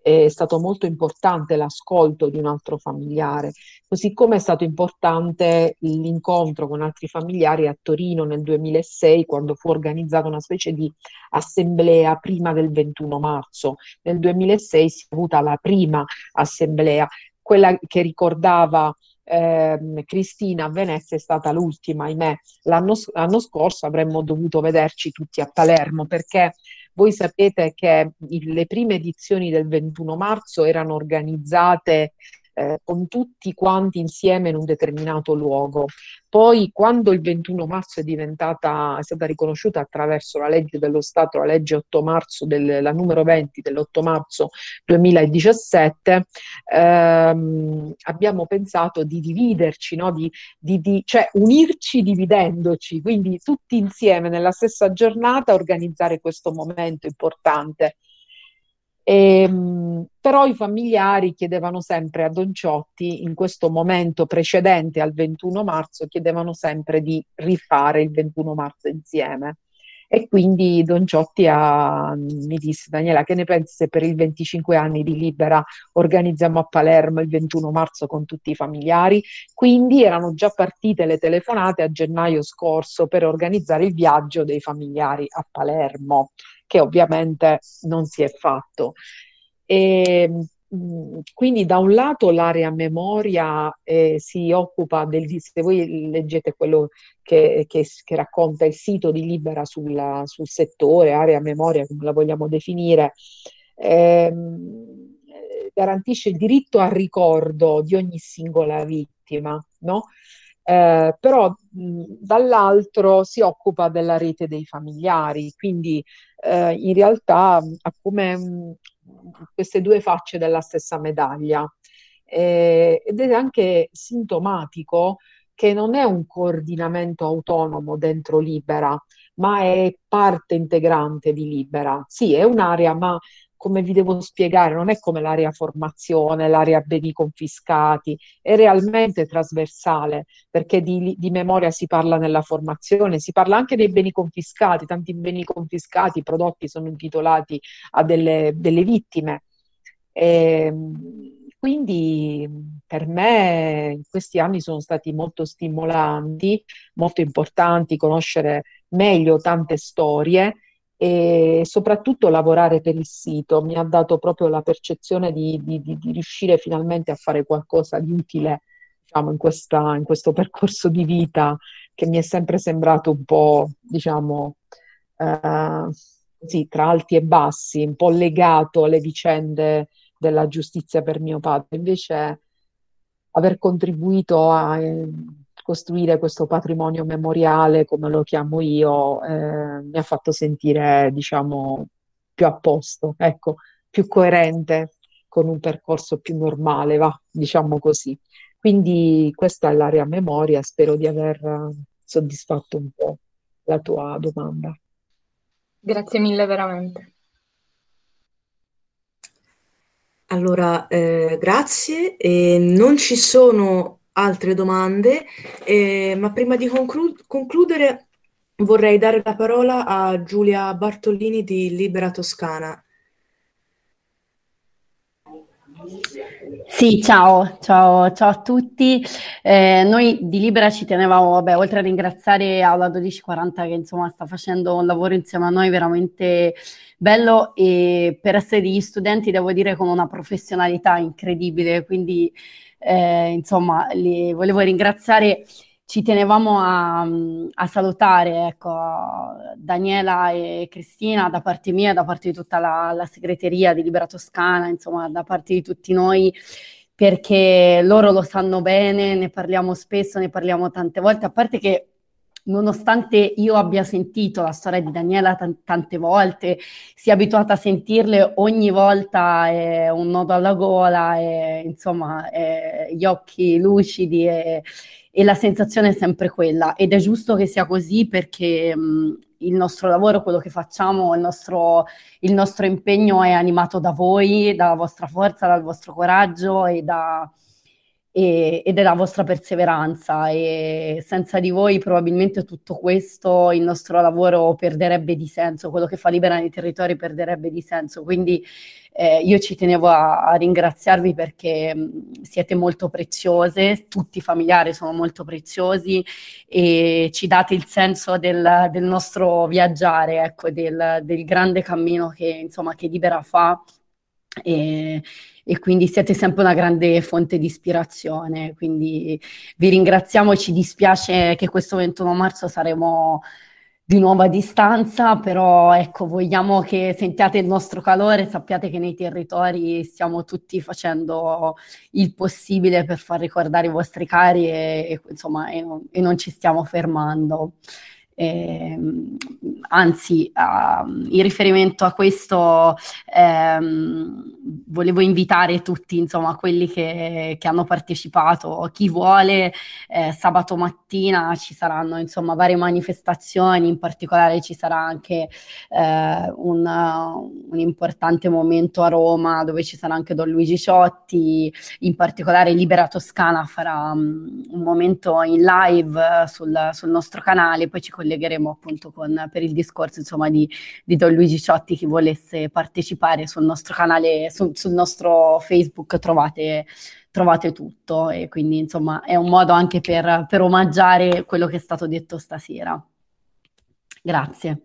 è stato molto importante l'ascolto di un altro familiare, così come è stato importante l'incontro con altri familiari a Torino nel 2006 quando fu organizzata una specie di assemblea prima del 21 marzo. Nel 2006 si è avuta la prima assemblea, quella che ricordava eh, Cristina a Venezia è stata l'ultima, ahimè. L'anno, l'anno scorso avremmo dovuto vederci tutti a Palermo perché voi sapete che le prime edizioni del 21 marzo erano organizzate eh, con tutti quanti insieme in un determinato luogo. Poi, quando il 21 marzo è diventata, è stata riconosciuta attraverso la legge dello Stato, la legge 8 marzo, del, la numero 20 dell'8 marzo 2017, ehm, abbiamo pensato di dividerci, no? di, di, di, cioè unirci dividendoci, quindi tutti insieme nella stessa giornata organizzare questo momento importante. E, ehm, però i familiari chiedevano sempre a Don Ciotti, in questo momento precedente al 21 marzo, chiedevano sempre di rifare il 21 marzo insieme. E quindi Don Ciotti ha, mi disse, Daniela, che ne pensi se per il 25 anni di Libera organizziamo a Palermo il 21 marzo con tutti i familiari? Quindi erano già partite le telefonate a gennaio scorso per organizzare il viaggio dei familiari a Palermo che ovviamente non si è fatto. E, quindi da un lato l'area memoria eh, si occupa del, se voi leggete quello che, che, che racconta il sito di Libera sul, sul, settore, area memoria come la vogliamo definire, ehm, garantisce il diritto al ricordo di ogni singola vittima, no? Eh, però mh, dall'altro si occupa della rete dei familiari, quindi eh, in realtà ha come mh, queste due facce della stessa medaglia eh, ed è anche sintomatico che non è un coordinamento autonomo dentro Libera, ma è parte integrante di Libera. Sì, è un'area, ma come vi devo spiegare, non è come l'area formazione, l'area beni confiscati, è realmente trasversale, perché di, di, memoria si parla nella formazione, si parla anche dei beni confiscati, tanti beni confiscati, i prodotti sono intitolati a delle, delle vittime. E, ehm, quindi per me questi anni sono stati molto stimolanti, molto importanti, conoscere meglio tante storie e soprattutto lavorare per il sito mi ha dato proprio la percezione di, di, di, di riuscire finalmente a fare qualcosa di utile diciamo, in, questa, in, questo percorso di vita che mi è sempre sembrato un po', diciamo, eh, sì, tra alti e bassi, un po' legato alle vicende della giustizia per mio padre. Invece aver contribuito a... Eh, costruire questo patrimonio memoriale, come lo chiamo io, eh, mi ha fatto sentire, diciamo, più a posto, ecco, più coerente con un percorso più normale, va, diciamo così. Quindi questa è l'area memoria, spero di aver soddisfatto un po' la tua domanda. Grazie mille veramente. Allora, eh, grazie. E non ci sono altre domande, eh, ma prima di conclu- concludere vorrei dare la parola a Giulia Bartolini di Libera Toscana. Sì, ciao, ciao, ciao a tutti. Eh, noi di Libera ci tenevamo, vabbè, oltre a ringraziare Aula 1240 che insomma sta facendo un lavoro insieme a noi veramente bello e per essere degli studenti devo dire con una professionalità incredibile, quindi eh, insomma li volevo ringraziare ci tenevamo a, a salutare ecco, Daniela e Cristina da parte mia, da parte di tutta la, la segreteria di Libera Toscana, insomma, da parte di tutti noi, perché loro lo sanno bene, ne parliamo spesso, ne parliamo tante volte, a parte che nonostante io abbia sentito la storia di Daniela t- tante volte, sia abituata a sentirle ogni volta è un nodo alla gola, è, insomma, è gli occhi lucidi e, e la sensazione è sempre quella. Ed è giusto che sia così perché mh, il nostro lavoro, quello che facciamo, il nostro, il nostro, impegno è animato da voi, dalla vostra forza, dal vostro coraggio e, da, e, e della vostra perseveranza e senza di voi probabilmente tutto questo, il nostro lavoro perderebbe di senso, quello che fa Libera nei territori perderebbe di senso. Quindi eh, io ci tenevo a, a ringraziarvi perché mh, siete molto preziose, tutti i familiari sono molto preziosi e ci date il senso del, del nostro viaggiare, ecco, del, del, grande cammino che, insomma, che Libera fa. E, e quindi siete sempre una grande fonte di ispirazione. Quindi vi ringraziamo ci dispiace che questo 21 marzo saremo di nuovo a distanza, però ecco, vogliamo che sentiate il nostro calore, sappiate che nei territori stiamo tutti facendo il possibile per far ricordare i vostri cari e, e insomma, e, e non ci stiamo fermando. Eh, anzi, uh, in riferimento a questo, ehm, volevo invitare tutti, insomma, quelli che, che hanno partecipato, chi vuole, eh, sabato mattina ci saranno, insomma, varie manifestazioni, in particolare ci sarà anche eh, un, un, importante momento a Roma dove ci sarà anche Don Luigi Ciotti, in particolare Libera Toscana farà um, un momento in live sul, sul nostro canale, poi ci collegheremo appunto con, per il discorso insomma di, di Don Luigi Ciotti, chi volesse partecipare sul nostro canale, su, sul nostro Facebook trovate, trovate tutto e quindi insomma è un modo anche per, per omaggiare quello che è stato detto stasera. Grazie.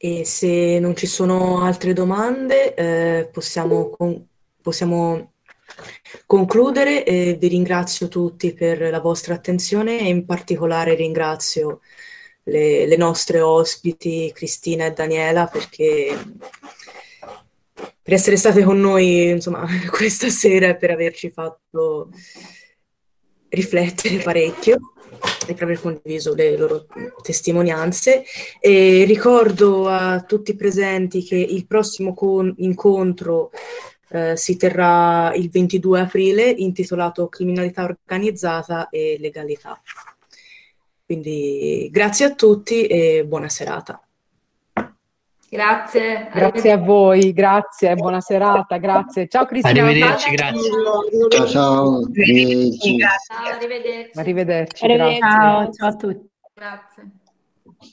E se non ci sono altre domande, eh, possiamo, possiamo concludere. Eh, vi ringrazio tutti per la vostra attenzione e in particolare ringrazio le, le nostre ospiti Cristina e Daniela perché per essere state con noi insomma, (laughs) questa sera e per averci fatto riflettere parecchio e per aver condiviso le loro testimonianze. E ricordo a tutti i presenti che il prossimo con- incontro eh, si terrà il 22 aprile intitolato Criminalità organizzata e legalità. Quindi grazie a tutti e buona serata. Grazie. Grazie a voi, grazie, buona serata, grazie. Ciao Cristina. Arrivederci, grazie. Ciao, ciao. Arrivederci. Ciao, arrivederci. Arrivederci, Arrivederci. Ciao, ciao a tutti. Grazie.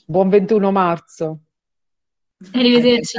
Buon 21 marzo. Arrivederci.